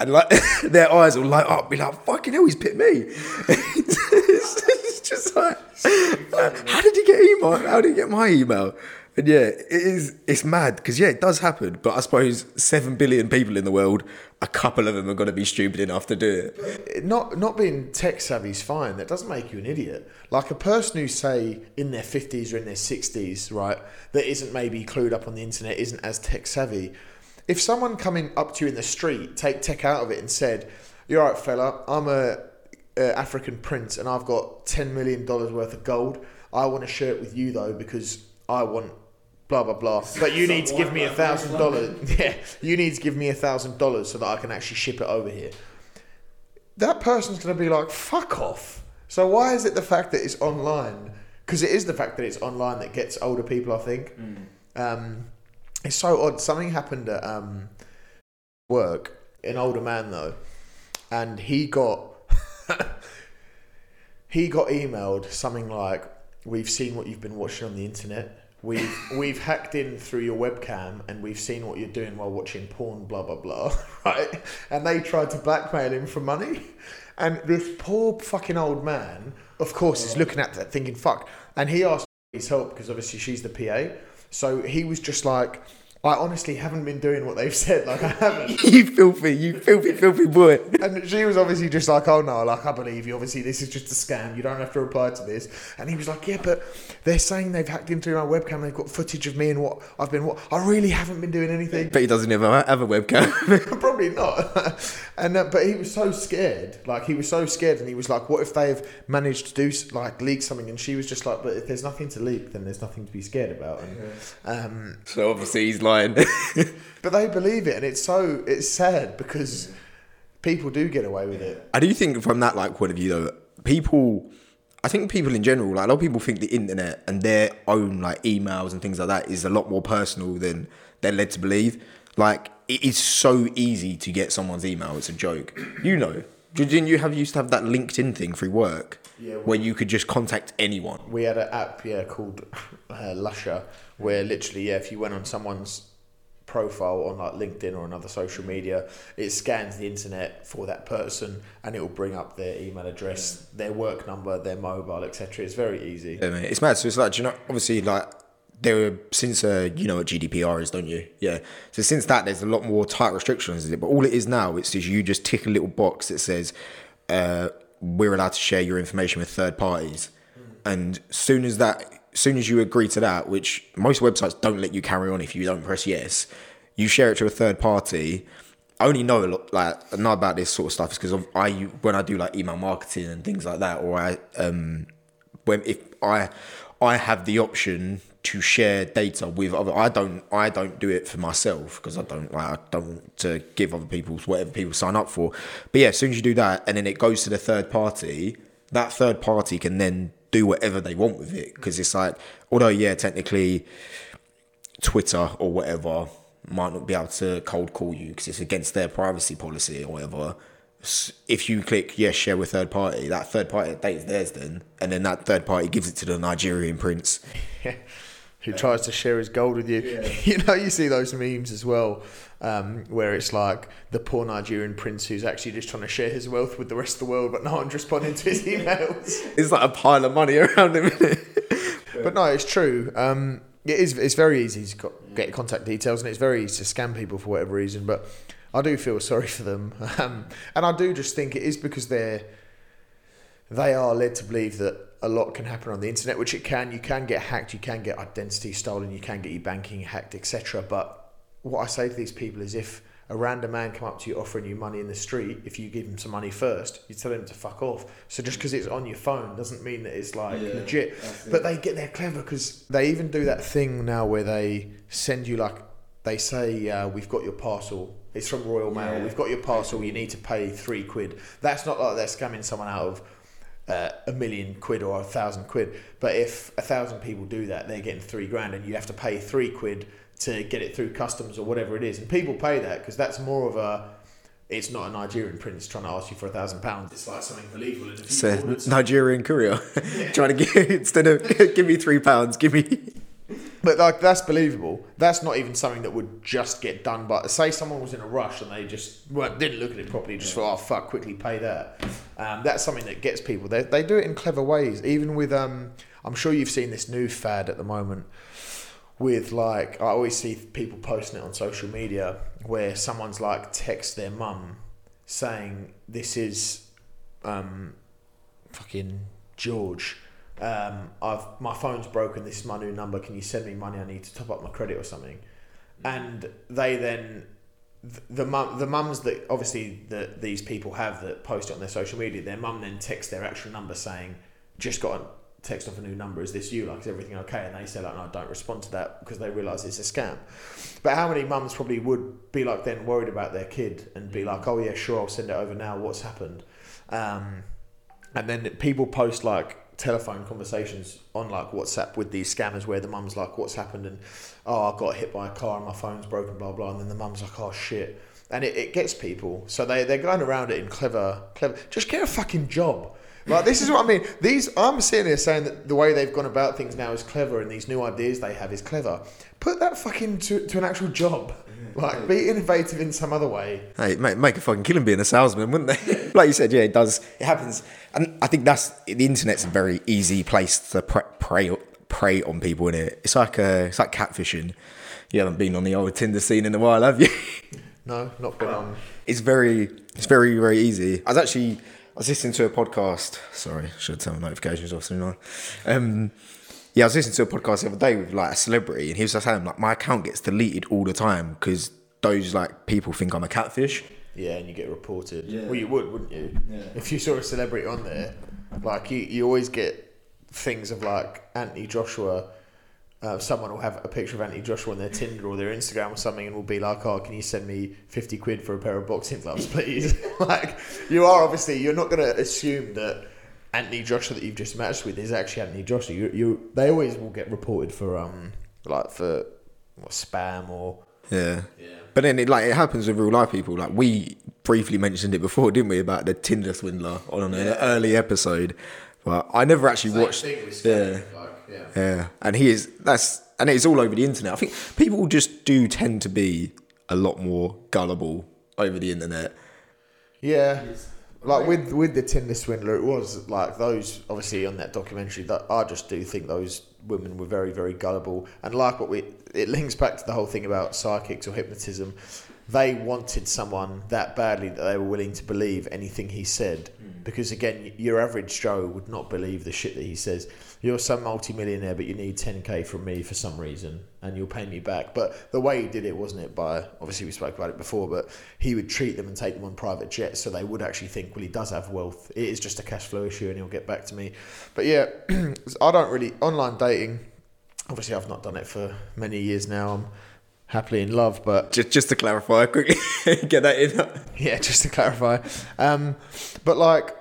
And like their eyes will light up, be like, "Fucking hell, he's picked me." it's, it's just like, how did you get email? How did you get my email? And yeah, it is. It's mad because yeah, it does happen. But I suppose seven billion people in the world, a couple of them are going to be stupid enough to do it. Not not being tech savvy is fine. That doesn't make you an idiot. Like a person who say in their fifties or in their sixties, right, that isn't maybe clued up on the internet, isn't as tech savvy. If someone coming up to you in the street, take tech out of it, and said, "You're right, fella. I'm a, a African prince, and I've got ten million dollars worth of gold. I want to share it with you though because I want." Blah blah blah. But you need to give me a thousand dollars. Yeah, you need to give me a thousand dollars so that I can actually ship it over here that person's going to be like, fuck off. So why is it the fact that it's online? Because it is the fact that it's online that gets older people, I think. Um, it's so odd. Something happened at um, work, an older man though, and he got he got emailed something like, "We've seen what you've been watching on the internet. We've we've hacked in through your webcam and we've seen what you're doing while watching porn. Blah blah blah." Right? And they tried to blackmail him for money. And this poor fucking old man, of course, is looking at that thinking, "Fuck." And he asked his help because obviously she's the PA. So he was just like, I honestly haven't been doing what they've said. Like I haven't. you filthy, you filthy, filthy boy. And she was obviously just like, oh no, like I believe you. Obviously, this is just a scam. You don't have to reply to this. And he was like, yeah, but they're saying they've hacked into my webcam. They've got footage of me and what I've been. What I really haven't been doing anything. But he doesn't even have a webcam. Probably not. and uh, but he was so scared. Like he was so scared, and he was like, what if they've managed to do like leak something? And she was just like, but if there's nothing to leak, then there's nothing to be scared about. And um, so obviously he's lying. but they believe it, and it's so it's sad because people do get away with it. I do think from that like point of view though, people I think people in general, like a lot of people think the internet and their own like emails and things like that is a lot more personal than they're led to believe. Like it is so easy to get someone's email, it's a joke. You know. Didn't you have used to have that LinkedIn thing through work? Yeah, where you could just contact anyone. We had an app, yeah, called uh, Lusha, where literally, yeah, if you went on someone's profile on like LinkedIn or another social media, it scans the internet for that person and it will bring up their email address, their work number, their mobile, etc. It's very easy. Yeah, mate. It's mad. So it's like, do you know, obviously, like, there were, since, uh, you know what GDPR is, don't you? Yeah. So since that, there's a lot more tight restrictions. is it? But all it is now, it's just you just tick a little box that says, uh, we're allowed to share your information with third parties. And soon as that, soon as you agree to that, which most websites don't let you carry on if you don't press yes, you share it to a third party. I only know lot, like know about this sort of stuff is because of I when I do like email marketing and things like that, or I um when if I I have the option to share data with other I don't I don't do it for myself because I don't like I don't want to give other people whatever people sign up for. But yeah, as soon as you do that and then it goes to the third party, that third party can then do whatever they want with it because it's like although yeah technically Twitter or whatever might not be able to cold call you because it's against their privacy policy or whatever. If you click yes, share with third party, that third party data is theirs then, and then that third party gives it to the Nigerian prince. Who tries to share his gold with you? You know, you see those memes as well, um, where it's like the poor Nigerian prince who's actually just trying to share his wealth with the rest of the world, but no one's responding to his emails. It's like a pile of money around him. But no, it's true. Um, it is. It's very easy to get contact details, and it's very easy to scam people for whatever reason. But I do feel sorry for them, um, and I do just think it is because they're they are led to believe that a lot can happen on the internet, which it can. You can get hacked, you can get identity stolen, you can get your banking hacked, etc. But what I say to these people is, if a random man come up to you offering you money in the street, if you give him some money first, you tell him to fuck off. So just because it's on your phone doesn't mean that it's like Yeah, legit. But they get they're clever because they even do that thing now where they send you like they say uh, we've got your parcel. It's from Royal Mail. Yeah. We've got your parcel. You need to pay three quid. That's not like they're scamming someone out of uh, a million quid or a thousand quid. But if a thousand people do that, they're getting three grand, and you have to pay three quid to get it through customs or whatever it is. And people pay that because that's more of a. It's not a Nigerian prince trying to ask you for a thousand pounds. It's like something believable. And if It's you a Nigerian courier trying to get instead of give me three pounds, give me. But like that's believable. That's not even something that would just get done. But say someone was in a rush and they just well, didn't look at it properly, just thought, "Oh fuck, quickly pay that." Um, that's something that gets people. They they do it in clever ways. Even with um, I'm sure you've seen this new fad at the moment. With like, I always see people posting it on social media where someone's like text their mum saying, "This is um, fucking George. Um, I've my phone's broken. This is my new number. Can you send me money? I need to top up my credit or something." And they then the mum the mums that obviously that these people have that post it on their social media. Their mum then texts their actual number saying, "Just got a text off a new number. Is this you? Like, is everything okay?" And they say like, "No, don't respond to that because they realise it's a scam." But how many mums probably would be like then worried about their kid and be like, "Oh yeah, sure, I'll send it over now. What's happened?" Um, and then people post like telephone conversations on like WhatsApp with these scammers where the mum's like, "What's happened?" and "Oh, I got hit by a car and my phone's broken." Blah blah. And then the mum's like, "Oh shit." And it, it gets people, so they they're going around it in clever, clever. Just get a fucking job. Like this is what I mean. These I'm sitting here saying that the way they've gone about things now is clever, and these new ideas they have is clever. Put that fucking to, to an actual job. Like be innovative in some other way. Hey, make, make a fucking killing being a salesman, wouldn't they? like you said, yeah, it does. It happens, and I think that's the internet's a very easy place to pre- prey prey on people in it. It's like uh, it's like catfishing. You haven't been on the old Tinder scene in a while, have you? No, not been on. it's very it's very very easy. I was actually I was listening to a podcast. Sorry, should turn my notifications off soon. on. Um, yeah, I was listening to a podcast the other day with like a celebrity, and he was just saying like my account gets deleted all the time because those like people think I'm a catfish. Yeah, and you get reported. Yeah. Well, you would, wouldn't you? Yeah. If you saw a celebrity on there, like you, you always get things of like Anthony Joshua. Uh, someone will have a picture of Anthony Joshua on their Tinder or their Instagram or something, and will be like, "Oh, can you send me fifty quid for a pair of boxing gloves, please?" like, you are obviously you're not going to assume that Anthony Joshua that you've just matched with is actually Anthony Joshua. You, you they always will get reported for um like for what spam or Yeah. Yeah. But then it like it happens with real life people. Like we briefly mentioned it before, didn't we, about the Tinder swindler on an early episode. But I never actually watched. yeah. yeah. Yeah, and he is that's and it's all over the internet. I think people just do tend to be a lot more gullible over the internet. Yeah, like with with the Tinder swindler, it was like those obviously on that documentary. That I just do think those women were very very gullible, and like what we it links back to the whole thing about psychics or hypnotism. They wanted someone that badly that they were willing to believe anything he said, hmm. because again, your average Joe would not believe the shit that he says. You're some multimillionaire, but you need 10k from me for some reason, and you'll pay me back. But the way he did it wasn't it by obviously we spoke about it before, but he would treat them and take them on private jets, so they would actually think, well, he does have wealth. It is just a cash flow issue, and he'll get back to me. But yeah, I don't really online dating. Obviously, I've not done it for many years now. I'm happily in love, but Just just to clarify quickly, get that in. yeah, just to clarify. Um, but like,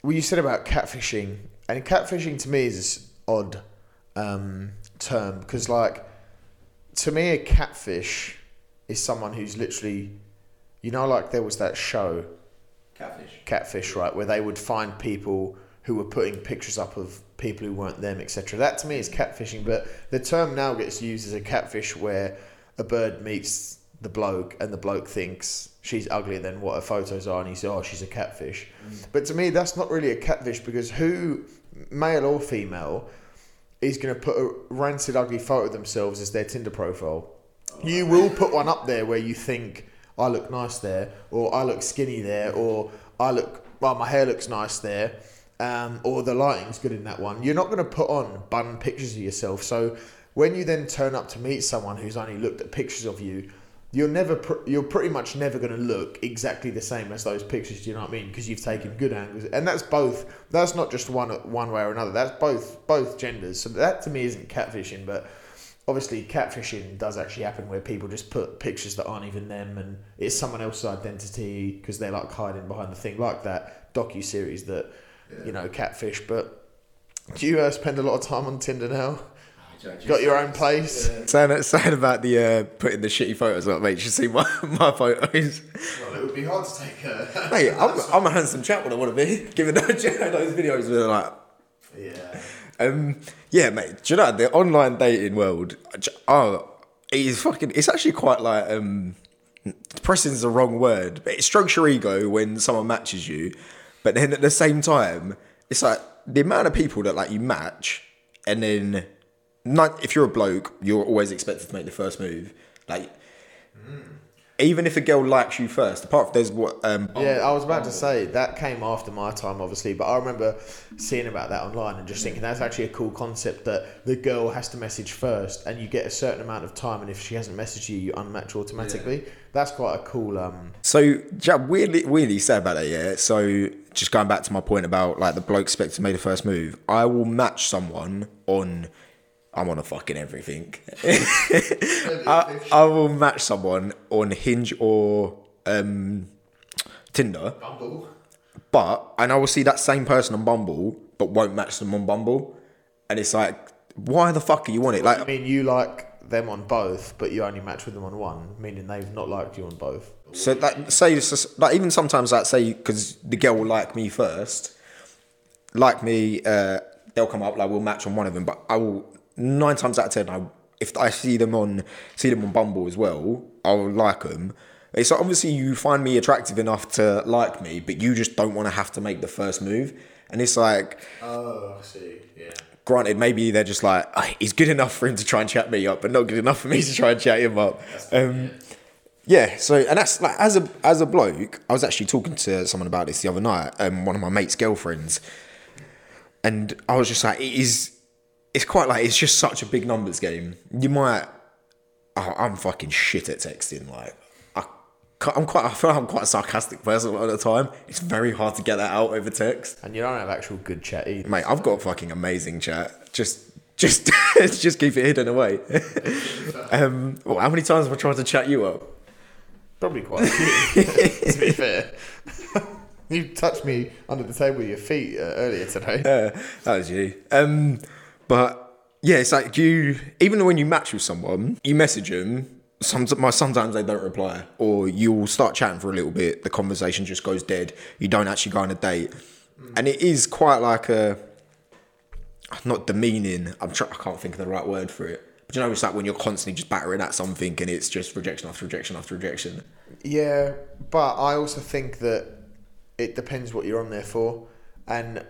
what you said about catfishing, and catfishing to me is this odd um, term because, like, to me, a catfish is someone who's literally, you know, like there was that show, Catfish. Catfish, right, where they would find people who were putting pictures up of people who weren't them, etc. That to me is catfishing, but the term now gets used as a catfish where a bird meets the bloke and the bloke thinks she's uglier than what her photos are and he says, oh, she's a catfish. But to me, that's not really a catfish because who, male or female, is going to put a rancid, ugly photo of themselves as their Tinder profile? You will put one up there where you think, I look nice there, or I look skinny there, or I look, well, my hair looks nice there, um, or the lighting's good in that one. You're not going to put on bun pictures of yourself. So when you then turn up to meet someone who's only looked at pictures of you, you're never, pr- you're pretty much never going to look exactly the same as those pictures. Do you know what I mean? Because you've taken good angles, and that's both. That's not just one one way or another. That's both both genders. So that to me isn't catfishing, but obviously catfishing does actually happen where people just put pictures that aren't even them and it's someone else's identity because they're like hiding behind the thing like that docu series that you know catfish but do you uh, spend a lot of time on tinder now got your own place Saying, saying about the uh, putting the shitty photos up, mate. You should see my, my photos. well, it would be hard to take a Mate, I'm, I'm a handsome chap when I want to be. Given those, those videos, they're like, yeah Um, yeah, mate. Do you know the online dating world? Oh, it is fucking. It's actually quite like um, depressing is the wrong word, but it strokes your ego when someone matches you. But then at the same time, it's like the amount of people that like you match, and then not if you're a bloke, you're always expected to make the first move. Like, even if a girl likes you first, apart from there's what um, Yeah, I was about to say that came after my time, obviously, but I remember seeing about that online and just thinking that's actually a cool concept that the girl has to message first, and you get a certain amount of time, and if she hasn't messaged you, you unmatch automatically. That's quite a cool. Um, So, yeah, weirdly, weirdly said about that, yeah. So, just going back to my point about like the bloke expected to make the first move, I will match someone on. I'm on a fucking everything. I, I will match someone on Hinge or um, Tinder, Bumble. but and I will see that same person on Bumble, but won't match them on Bumble, and it's like, why the fuck are you on it? Like, I mean, you like them on both, but you only match with them on one, meaning they've not liked you on both. So like say like even sometimes like say because the girl will like me first, like me, uh, they'll come up like we'll match on one of them. But I will nine times out of ten, I if I see them on see them on Bumble as well, I'll like them. It's like, obviously you find me attractive enough to like me, but you just don't want to have to make the first move. And it's like Oh, I see. Yeah. granted, maybe they're just like, "Ah, he's good enough for him to try and chat me up, but not good enough for me to try and chat him up. Um, yeah, so and that's like as a as a bloke, I was actually talking to someone about this the other night, um, one of my mate's girlfriends, and I was just like, it is, it's quite like it's just such a big numbers game. You might, oh, I'm fucking shit at texting. Like, I, I'm quite, I feel like I'm quite a sarcastic person a lot of the time. It's very hard to get that out over text, And you don't have actual good chat either. mate. I've got fucking amazing chat. Just. Just, just keep it hidden away. um, well, how many times have I tried to chat you up? Probably quite a few, to be fair. you touched me under the table with your feet uh, earlier today. Yeah, that was you. Um, but yeah, it's like you. Even when you match with someone, you message them. Some, sometimes they don't reply, or you'll start chatting for a little bit. The conversation just goes dead. You don't actually go on a date, and it is quite like a not demeaning. I'm try, I can't think of the right word for it. But you know, it's like when you're constantly just battering at something, and it's just rejection after rejection after rejection. Yeah, but I also think that it depends what you're on there for. And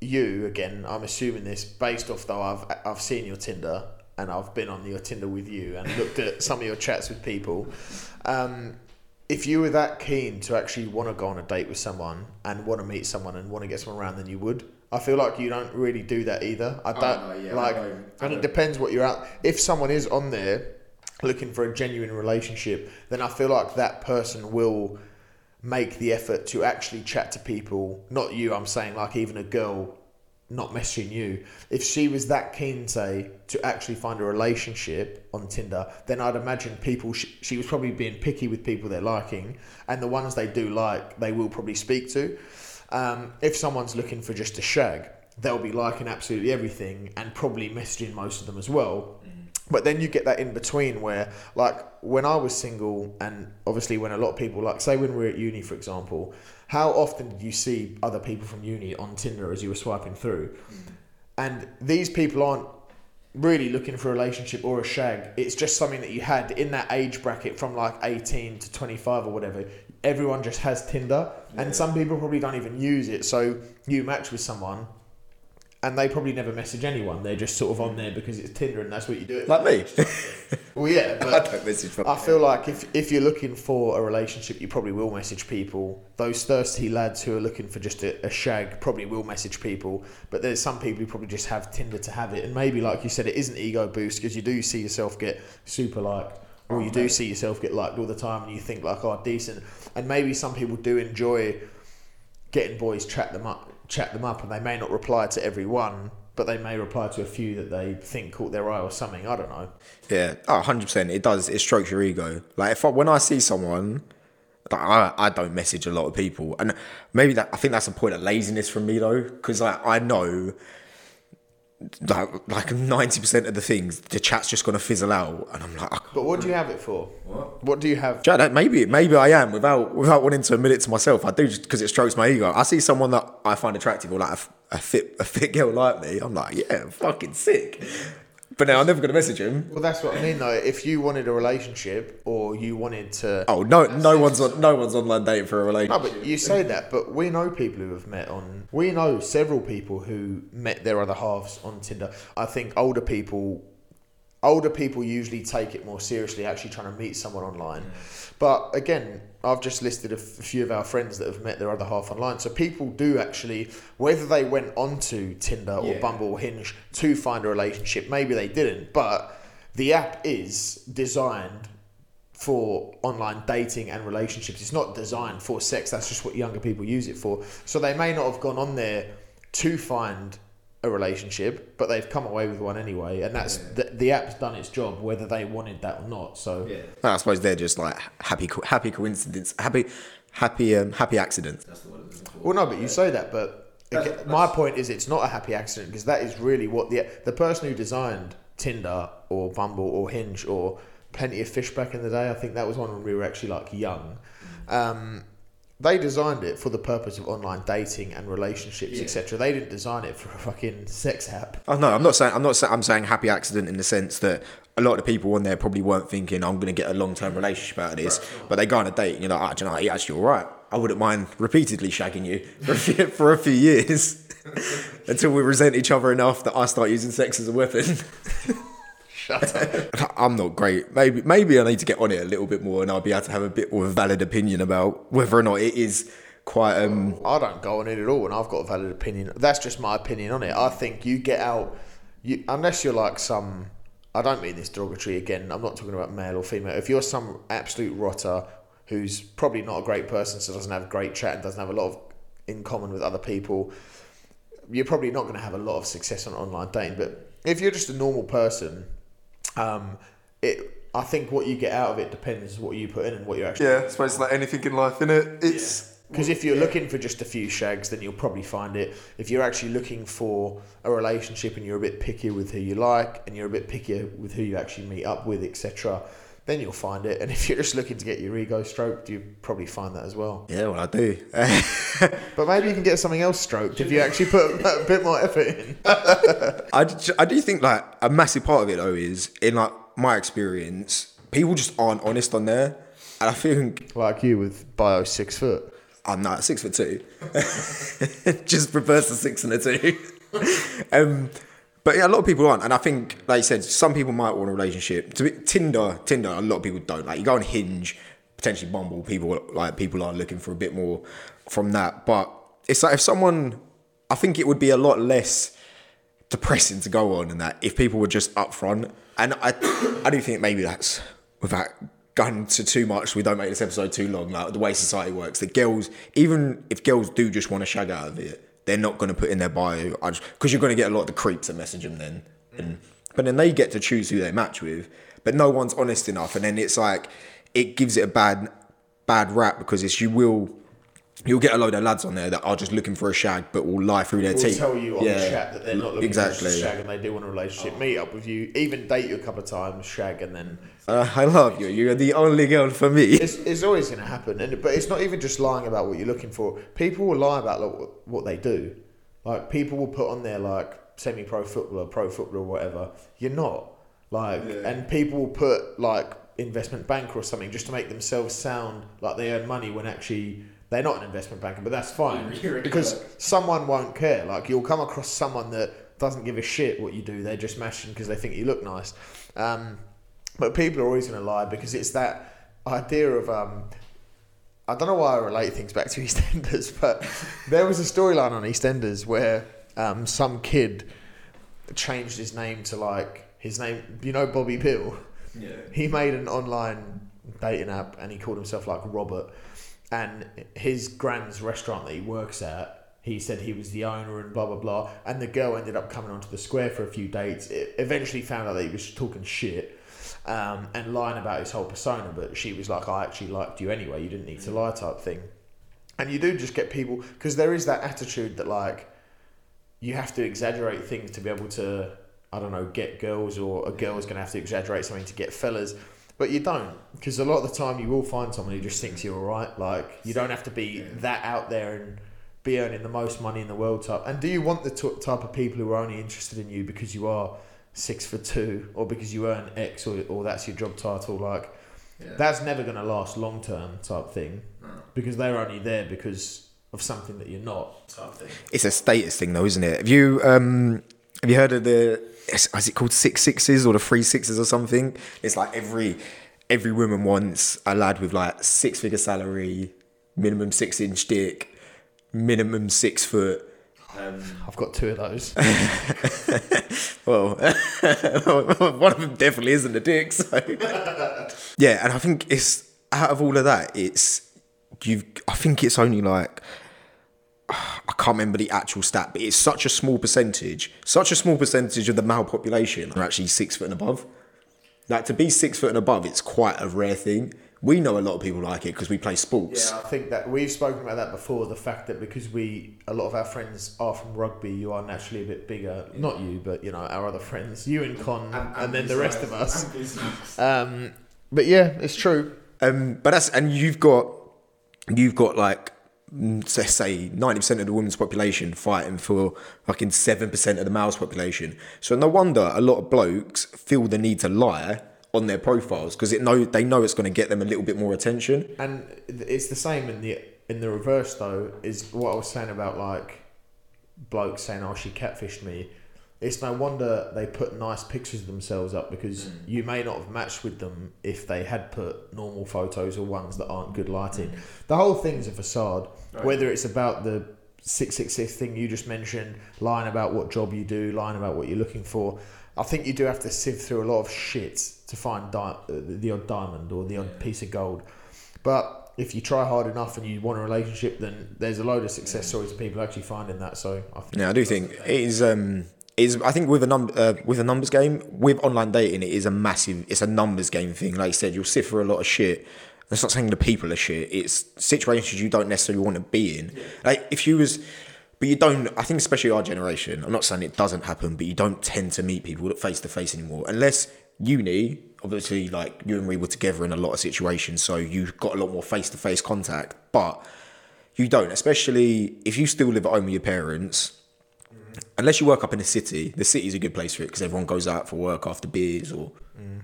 you, again, I'm assuming this based off though I've I've seen your Tinder and I've been on your Tinder with you and looked at some of your chats with people. Um, if you were that keen to actually want to go on a date with someone and want to meet someone and want to get someone around, then you would. I feel like you don't really do that either. I don't no, yeah, I like, don't. I and it depends what you're at. If someone is on there looking for a genuine relationship, then I feel like that person will make the effort to actually chat to people. Not you, I'm saying like even a girl not messaging you. If she was that keen, say, to actually find a relationship on Tinder, then I'd imagine people, she, she was probably being picky with people they're liking, and the ones they do like, they will probably speak to. Um, if someone's looking for just a shag, they'll be liking absolutely everything and probably messaging most of them as well. But then you get that in between where, like, when I was single, and obviously when a lot of people, like, say when we were at uni, for example, how often did you see other people from uni on Tinder as you were swiping through? Mm. And these people aren't really looking for a relationship or a shag. It's just something that you had in that age bracket from like 18 to 25 or whatever. Everyone just has Tinder, and some people probably don't even use it. So you match with someone, and they probably never message anyone. They're just sort of on there because it's Tinder, and that's what you do. Like me. Well, yeah, I don't message I feel like if, if you're looking for a relationship, you probably will message people. Those thirsty lads who are looking for just a, a shag probably will message people. But there's some people who probably just have Tinder to have it. And maybe, like you said, it is an ego boost because you do see yourself get super liked. Or oh, you do see yourself get liked all the time and you think like, oh, decent. And maybe some people do enjoy getting boys chat them up, chat them up, and they may not reply to every one, but they may reply to a few that they think caught their eye or something. I don't know. Yeah, oh, 100%. It does. It strokes your ego. Like, if I, when I see someone, I, I don't message a lot of people. And maybe that, I think that's a point of laziness from me, though. Because, like, I know, like, like 90% of the things, the chat's just to fizzle out. And I'm like, I But what do you have it for? What? What do you have? That maybe maybe I am without without wanting to admit it to myself. I do just because it strokes my ego. I see someone that I find attractive or like a fit a fit girl like me. I'm like, yeah, fucking sick. But now I'm never gonna message him. Well, that's what I mean, though. If you wanted a relationship or you wanted to. Oh no, no one's on no one's online dating for a No, relationship. but you say that, but we know people who have met on. We know several people who met their other halves on Tinder. I think older people, older people usually take it more seriously, actually trying to meet someone online. But again, I've just listed a f- few of our friends that have met their other half online. So people do actually, whether they went onto Tinder or Yeah. Bumble or Hinge to find a relationship, maybe they didn't, but the app is designed for online dating and relationships. It's not designed for sex. That's just what younger people use it for. So they may not have gone on there to find a relationship, but they've come away with one anyway. And that's the, the app's done its job, whether they wanted that or not. So I suppose they're just like happy co- happy coincidence, happy happy um, happy accidents. Well, no, but you say that, but again, my point is it's not a happy accident because that is really what the the person who designed Tinder or Bumble or Hinge or Plenty of Fish back in the day. I think that was one when we were actually like young. Um, they designed it for the purpose of online dating and relationships, etc. They didn't design it for a fucking sex app. Oh no, I'm not saying I'm not saying I'm saying happy accident in the sense that a lot of the people on there probably weren't thinking I'm going to get a long term relationship out of this, but they go on a date and you're like, ah, do you know, he actually all right. I wouldn't mind repeatedly shagging you for a few, for a few years until we resent each other enough that I start using sex as a weapon. Shut up. I'm not great. Maybe maybe I need to get on it a little bit more, and I'll be able to have a bit more of a valid opinion about whether or not it is quite. um I don't go on it at all, and I've got a valid opinion. That's just my opinion on it. I think you get out, you unless you're like some. I don't mean this derogatory again. I'm not talking about male or female. If you're some absolute rotter who's probably not a great person, so doesn't have great chat and doesn't have a lot of in common with other people, you're probably not going to have a lot of success on online dating. But if you're just a normal person, um, it. I think what you get out of it depends what you put in and what you actually. Yeah, I suppose it's like anything in life, in it, It's Because if you're looking for just a few shags, then you'll probably find it. If you're actually looking for a relationship and you're a bit pickier with who you like and you're a bit pickier with who you actually meet up with, etc., then you'll find it. And if you're just looking to get your ego stroked, you probably find that as well. yeah, well, I do. But maybe you can get something else stroked if you actually put a bit more effort in. I, I do think like a massive part of it though is in like my experience, people just aren't honest on there, and I think Like you with bio six foot. I'm not six foot two. Just prefers the six and a two. um, but yeah, a lot of people aren't, and I think, like you said, some people might want a relationship. To be, Tinder, Tinder, a lot of people don't. Like you go on Hinge, potentially Bumble, people like people are looking for a bit more from that. But it's like if someone, I think it would be a lot less depressing to go on and that if people were just upfront. And I, I do think maybe that's without going to too much. We don't make this episode too long. Like the way society works, that girls, even if girls do just want to shag out of it, they're not going to put in their bio because you're going to get a lot of the creeps that message them then. And, but then they get to choose who they match with. But no one's honest enough, and then it's like it gives it a bad, bad rap because it's you will. You'll get a load of lads on there that are just looking for a shag, but will lie through their Will teeth. tell you on the chat that they're not looking exactly. for a shag and they do want a relationship. Meet up with you, even date you a couple of times, shag, and then Uh, I love you. You're the only girl for me. it's, it's always going to happen. And but it's not even just lying about what you're looking for. People will lie about like, what- they do. Like people will put on there like semi-pro footballer, pro footballer, whatever. You're not like, and people will put like investment banker or something just to make themselves sound like they earn money when actually. They're not an investment banker, but that's fine because someone won't care. Like you'll come across someone that doesn't give a shit what you do. They're just mashing because they think you look nice. Um, but people are always going to lie because it's that idea of um, I don't know why I relate things back to EastEnders, but there was a storyline on EastEnders where um, some kid changed his name to like his name. You know Bobby Beale. Yeah. He made an online dating app and he called himself like Robert. And his grand's restaurant that he works at, he said he was the owner and blah blah blah. And the girl ended up coming onto the square for a few dates. It eventually found out that he was talking shit um, and lying about his whole persona. But she was like, "I actually liked you anyway. You didn't need to lie," type thing. And you do just get people because there is that attitude that like you have to exaggerate things to be able to I don't know get girls or a girl is going to have to exaggerate something to get fellas. But you don't, because a lot of the time you will find someone who just thinks you're alright. Like you don't have to be that out there and be earning the most money in the world type. And do you want the t- type of people who are only interested in you because you are six for two, or because you earn X, or, or that's your job title? Like that's never going to last long term type thing, because they're only there because of something that you're not type thing. It's a status thing, though, isn't it? Have you um have you heard of the is it called six sixes or the three sixes or something? It's like every every woman wants a lad with like six figure salary, minimum six inch dick, minimum six foot. I've got two of those. Well, one of them definitely isn't a dick. So yeah, and I think it's out of all of that, it's you. I think it's only like I can't remember the actual stat, but it's such a small percentage, such a small percentage of the male population are actually six foot and above. Like to be six foot and above, it's quite a rare thing. We know a lot of people like it because we play sports. Yeah, I think that we've spoken about that before. The fact that because we, a lot of our friends are from rugby, you are naturally a bit bigger. Not you, but you know our other friends, you and Con, and, then the rest of us. Um, but yeah, it's true. Um, but that's and you've got you've got like let's say ninety percent of the women's population fighting for fucking seven percent of the male's population. So no wonder a lot of blokes feel the need to lie on their profiles because it know they know it's going to get them a little bit more attention. And it's the same in the in the reverse though is what I was saying about like blokes saying, "Oh, she catfished me." It's no wonder they put nice pictures of themselves up because Mm. you may not have matched with them if they had put normal photos or ones that aren't good lighting. The whole thing's a facade. Mm. Right. Whether it's about the six six six thing you just mentioned, lying about what job you do, lying about what you're looking for. I think you do have to sift through a lot of shit to find di- uh, the odd diamond or the odd piece of gold. But if you try hard enough and you want a relationship, then there's a load of success stories of people actually finding that. So I think Yeah, I do think it is. Um, is I think with a num uh, with a numbers game with online dating, it is a massive. It's a numbers game thing. Like you said, you'll sit for a lot of shit. That's not saying the people are shit. It's situations you don't necessarily want to be in. Like if you was, but you don't. I think especially our generation. I'm not saying it doesn't happen, but you don't tend to meet people face to face anymore unless uni. Obviously, like you and we were together in a lot of situations, so you've got a lot more face to face contact. But you don't, especially if you still live at home with your parents unless you work up in a city, the city's a good place for it because everyone goes out for work after beers or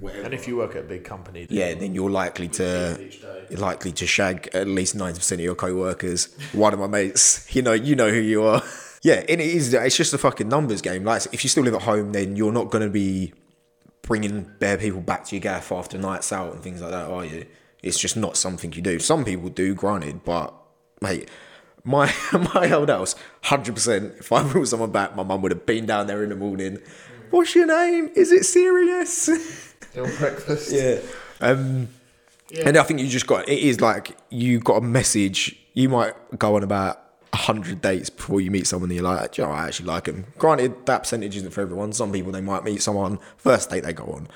whatever. and if you work at a big company, then yeah, then you're likely to you're likely to shag at least ninety percent of your co-workers. One of my mates, you know, you know who you are. Yeah, and it is. It's just a fucking numbers game. Like, if you still live at home, then you're not going to be bringing bare people back to your gaff after nights out and things like that, are you? It's just not something you do. Some people do, granted, but mate, my my old house, hundred percent. If I brought someone back, my mum would have been down there in the morning. What's your name? Is it serious? Still breakfast. yeah. Um, And I think you just got it is like you got a message. You might go on about hundred dates before you meet someone and you're like, "Do you know, I actually like them. Granted, that percentage isn't for everyone. Some people they might meet someone first date they go on.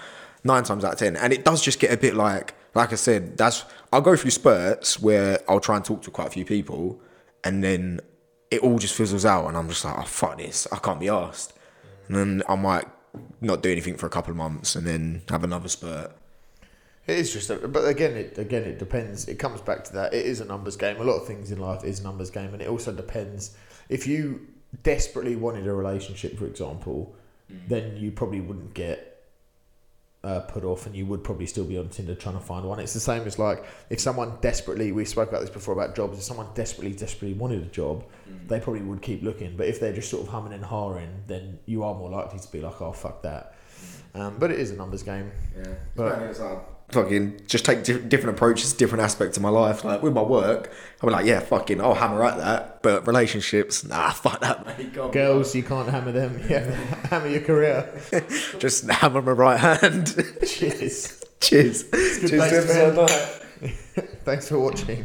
Nine times out of ten, and it does just get a bit like, like I said, that's I'll go through spurts where I'll try and talk to quite a few people, and then it all just fizzles out, and I'm just like, oh fuck this, I can't be asked, and then I might not do anything for a couple of months, and then have another spurt. It is just, a, but again, it again it depends. It comes back to that. It is a numbers game. A lot of things in life is a numbers game, and it also depends. If you desperately wanted a relationship, for example, mm. then you probably wouldn't get uh, put off, and you would probably still be on Tinder trying to find one. It's the same as like if someone desperately. We spoke about this before about jobs. If someone desperately, desperately wanted a job, they probably would keep looking. But if they're just sort of humming and hawing, then you are more likely to be like, oh fuck that. Um, but it is a numbers game. Yeah, But- fucking just take di- different approaches, different aspects of my life. Like with my work, I'm like, yeah, fucking, I'll hammer at that. But relationships, nah, fuck that, mate. Go on. Girls, you can't hammer them. Yeah, hammer your career. just hammer my right hand. Cheers. Cheers. Cheers place to to episode end. nine. Thanks for watching.